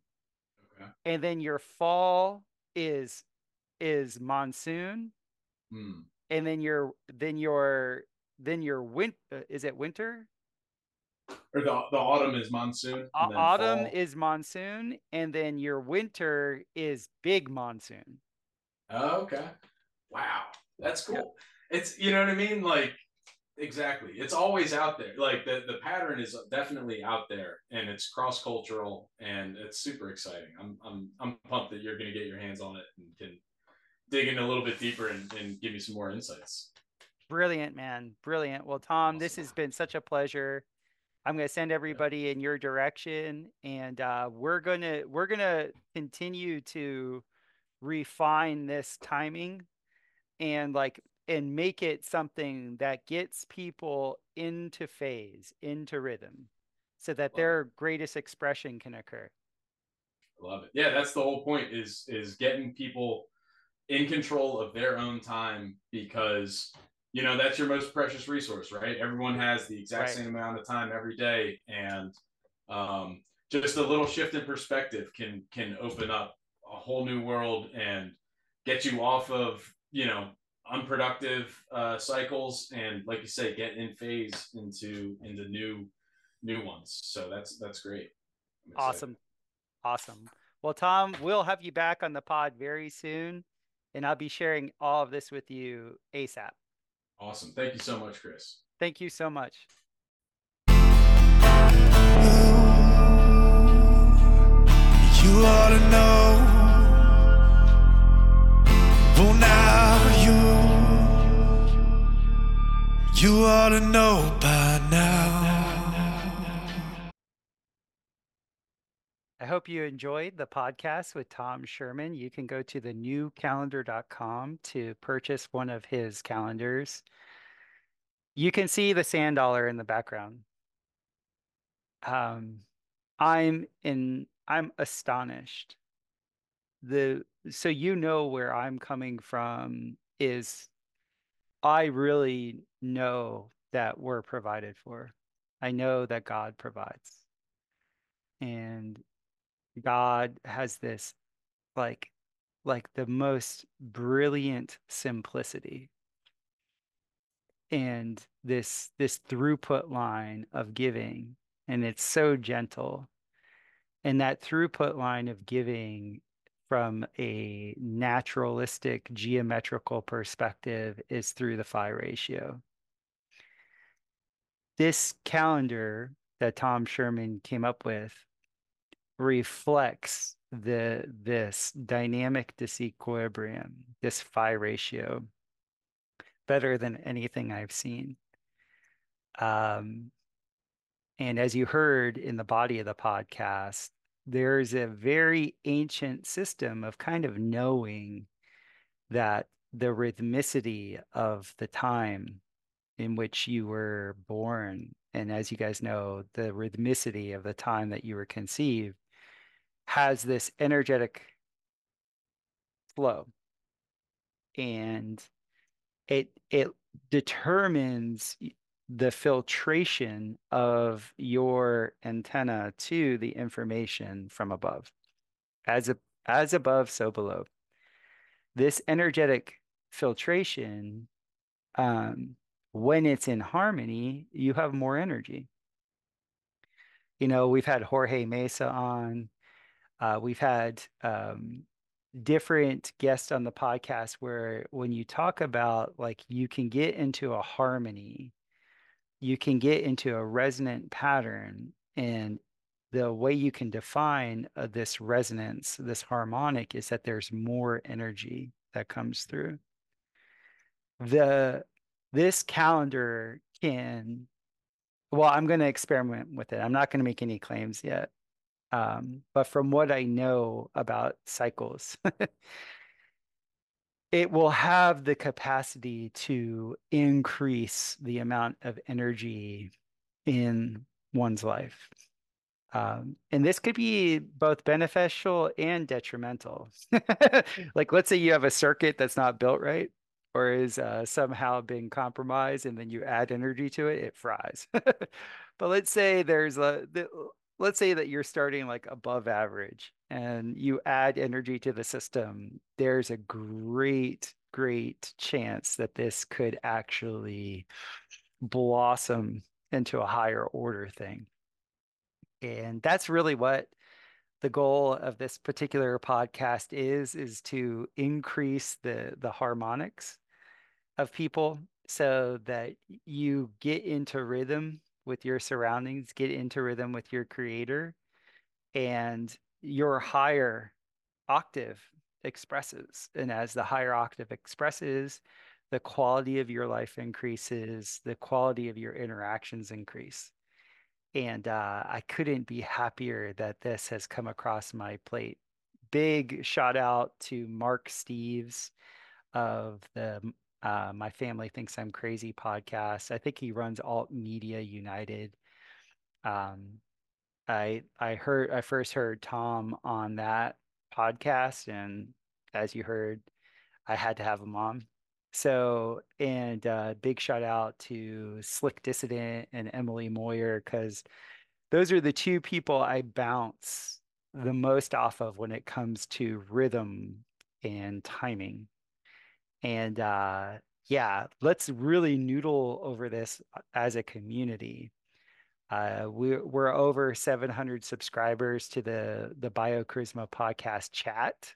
okay. And then your fall is is monsoon, Mm, and then your then your then your win uh, is it winter? Or the the autumn is monsoon. Au- autumn fall. is monsoon, and then your winter is big monsoon. Oh, okay. Wow. That's Yeah. cool. It's you know what I mean? Like exactly. It's always out there. Like the, the pattern is definitely out there and it's cross cultural and it's super exciting. I'm I'm I'm pumped that you're gonna get your hands on it and can dig in a little bit deeper and, and give me some more insights. Brilliant, man. Brilliant. Well, Tom, this has been such a pleasure. I'm going to send everybody in your direction and uh, we're going to we're going to continue to refine this timing and like and make it something that gets people into phase, into rhythm so that Love it. their greatest expression can occur. I love it. Yeah, that's the whole point is is getting people in control of their own time because you know that's your most precious resource, right? Everyone has the exact Right. same amount of time every day, and um, just a little shift in perspective can can open up a whole new world and get you off of you know unproductive uh, cycles and like you say get in phase into into new new ones so that's that's great Awesome. Awesome. Well, Tom, we'll have you back on the pod very soon and I'll be sharing all of this with you ASAP. Awesome. Thank you so much, Chris. Thank you so much. You ought to know. Well, now you, you ought to know by now. I hope you enjoyed the podcast with Tom Sherman. You can go to the newcalendar.com to purchase one of his calendars. You can see the sand dollar in the background. Um, I'm in I'm astonished. The so you know where I'm coming from is I really know that we're provided for. I know that God provides. And God has this like like the most brilliant simplicity. And this this throughput line of giving and it's so gentle. And that throughput line of giving from a naturalistic geometrical perspective is through the phi ratio. This calendar that Tom Sherman came up with reflects the this dynamic disequilibrium, this phi ratio, better than anything I've seen. Um, and as you heard in the body of the podcast, there's a very ancient system of kind of knowing that the rhythmicity of the time in which you were born, and as you guys know, the rhythmicity of the time that you were conceived has this energetic flow. And it it determines the filtration of your antenna to the information from above. As a, as above, so below. This energetic filtration, um, when it's in harmony, you have more energy. You know, we've had Jorge Mesa on. Uh, we've had um, different guests on the podcast where when you talk about like you can get into a harmony you can get into a resonant pattern and the way you can define uh, this resonance this harmonic is that there's more energy that comes through. The this calendar can well i'm going to experiment with it. I'm not going to make any claims yet um, but from what i know about cycles it will have the capacity to increase the amount of energy in one's life. Um, and this could be both beneficial and detrimental. like, let's say you have a circuit that's not built right or is uh, somehow being compromised, and then you add energy to it, it fries. but let's say there's a, let's say that you're starting like above average and you add energy to the system, there's a great, great chance that this could actually blossom into a higher order thing. And that's really what the goal of this particular podcast is is to increase the the harmonics of people so that you get into rhythm with your surroundings, get into rhythm with your creator, and your higher octave expresses. And as the higher octave expresses, the quality of your life increases, the quality of your interactions increase. And uh, I couldn't be happier that this has come across my plate. Big shout out to Mark Steves of the uh, My Family Thinks I'm Crazy podcast. I think he runs Alt Media United. Um, I I heard I first heard Tom on that podcast, and as you heard, I had to have him on. So, and uh, big shout out to Slick Dissident and Emily Moyer because those are the two people I bounce the most off of when it comes to rhythm and timing. And uh, yeah, let's really noodle over this uh, as a community. Uh, we're, we're over 700 subscribers to the the BioCharisma podcast chat,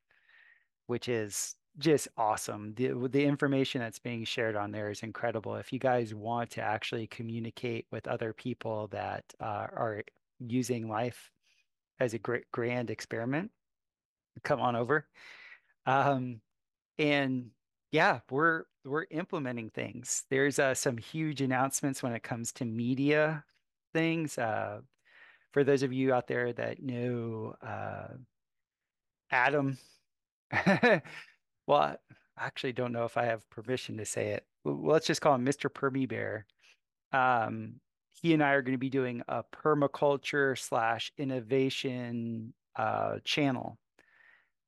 which is just awesome. The, the information that's being shared on there is incredible. If you guys want to actually communicate with other people that uh, are using life as a great grand experiment, come on over. Um, and yeah, we're we're implementing things. There's uh, some huge announcements when it comes to media things. Uh, for those of you out there that know uh, Adam, well, I actually don't know if I have permission to say it. Let's just call him Mr. Permy Bear. Um, he and I are going to be doing a permaculture slash innovation uh, channel.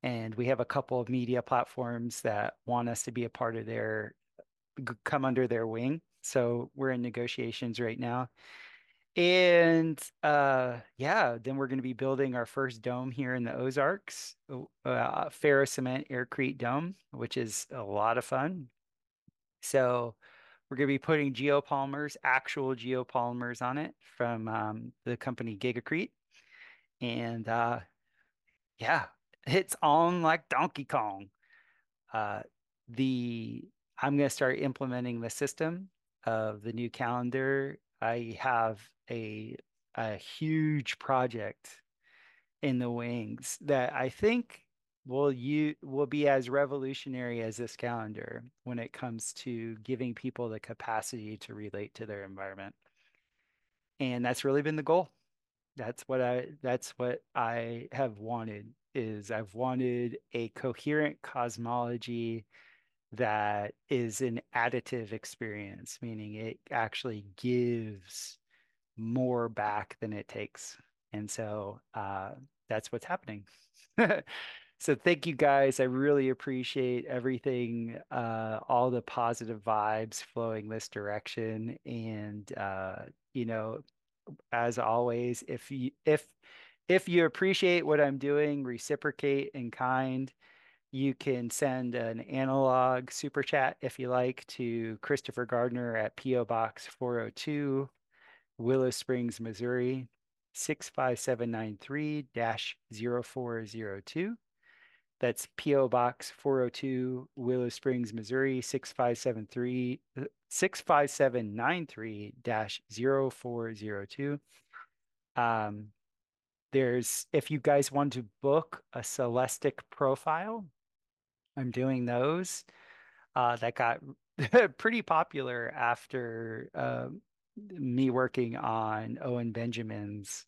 And we have a couple of media platforms that want us to be a part of their, come under their wing. So we're in negotiations right now. And uh, yeah, then we're going to be building our first dome here in the Ozarks, uh, Ferro Cement Aircrete Dome, which is a lot of fun. So we're going to be putting geopolymers, actual geopolymers on it from um, the company Gigacrete. And uh, yeah, it's on like Donkey Kong. Uh, the I'm going to start implementing the system of the new calendar I have a a huge project in the wings that I think will you will be as revolutionary as this calendar when it comes to giving people the capacity to relate to their environment. And that's really been the goal. That's what I that's what I have wanted is I've wanted a coherent cosmology that is an additive experience, meaning it actually gives more back than it takes. And so uh, that's what's happening. so thank you guys. I really appreciate everything, uh, all the positive vibes flowing this direction. And uh, you know, as always, if you if if you appreciate what I'm doing, reciprocate in kind. You can send an analog super chat if you like to Christopher Gardner at PO Box 402, Willow Springs, Missouri 65793-0402. That's PO Box 402, Willow Springs, Missouri 65793 65793-0402. Um, there's if you guys want to book a Celestic profile, I'm doing those. Uh, that got pretty popular after uh, me working on Owen Benjamin's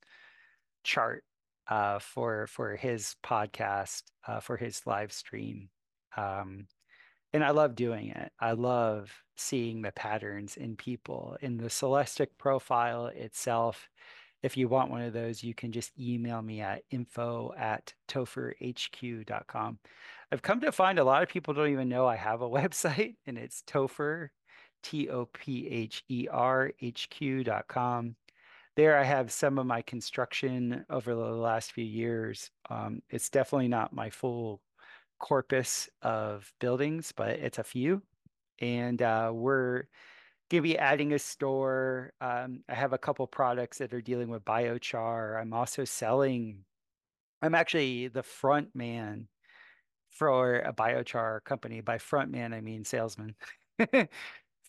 chart uh, for for his podcast uh, for his live stream. Um, and I love doing it. I love seeing the patterns in people. In the Celestic profile itself, if you want one of those, you can just email me at info at topherhq.com. I've come to find a lot of people don't even know I have a website, and it's Topher, T O P H E R H Q.com. There, I have some of my construction over the last few years. Um, it's definitely not my full corpus of buildings, but it's a few. And uh, we're going to be adding a store. Um, I have a couple products that are dealing with biochar. I'm also selling, I'm actually the front man for a biochar company. By front man, I mean salesman.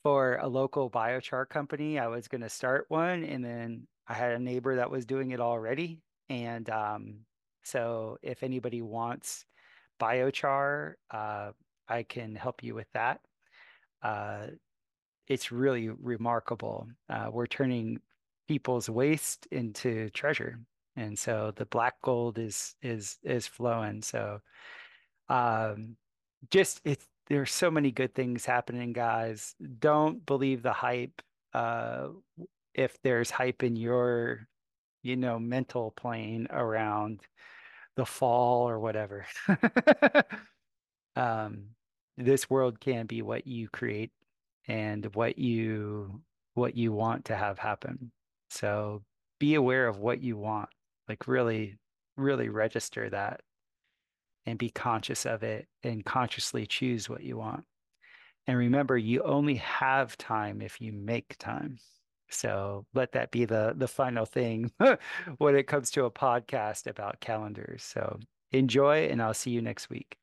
for a local biochar company. I was going to start one, and then I had a neighbor that was doing it already. And um, so, if anybody wants biochar, uh, I can help you with that. Uh, it's really remarkable. Uh, we're turning people's waste into treasure, and so the black gold is is is flowing. So um, just it's there's so many good things happening, guys. Don't believe the hype. Uh, if there's hype in your, you know, mental plane around the fall or whatever. um, this world can be what you create and what you what you want to have happen. So be aware of what you want. Like really, really register that and be conscious of it and consciously choose what you want. And remember, you only have time if you make time. So let that be the the final thing when it comes to a podcast about calendars. So enjoy, and I'll see you next week.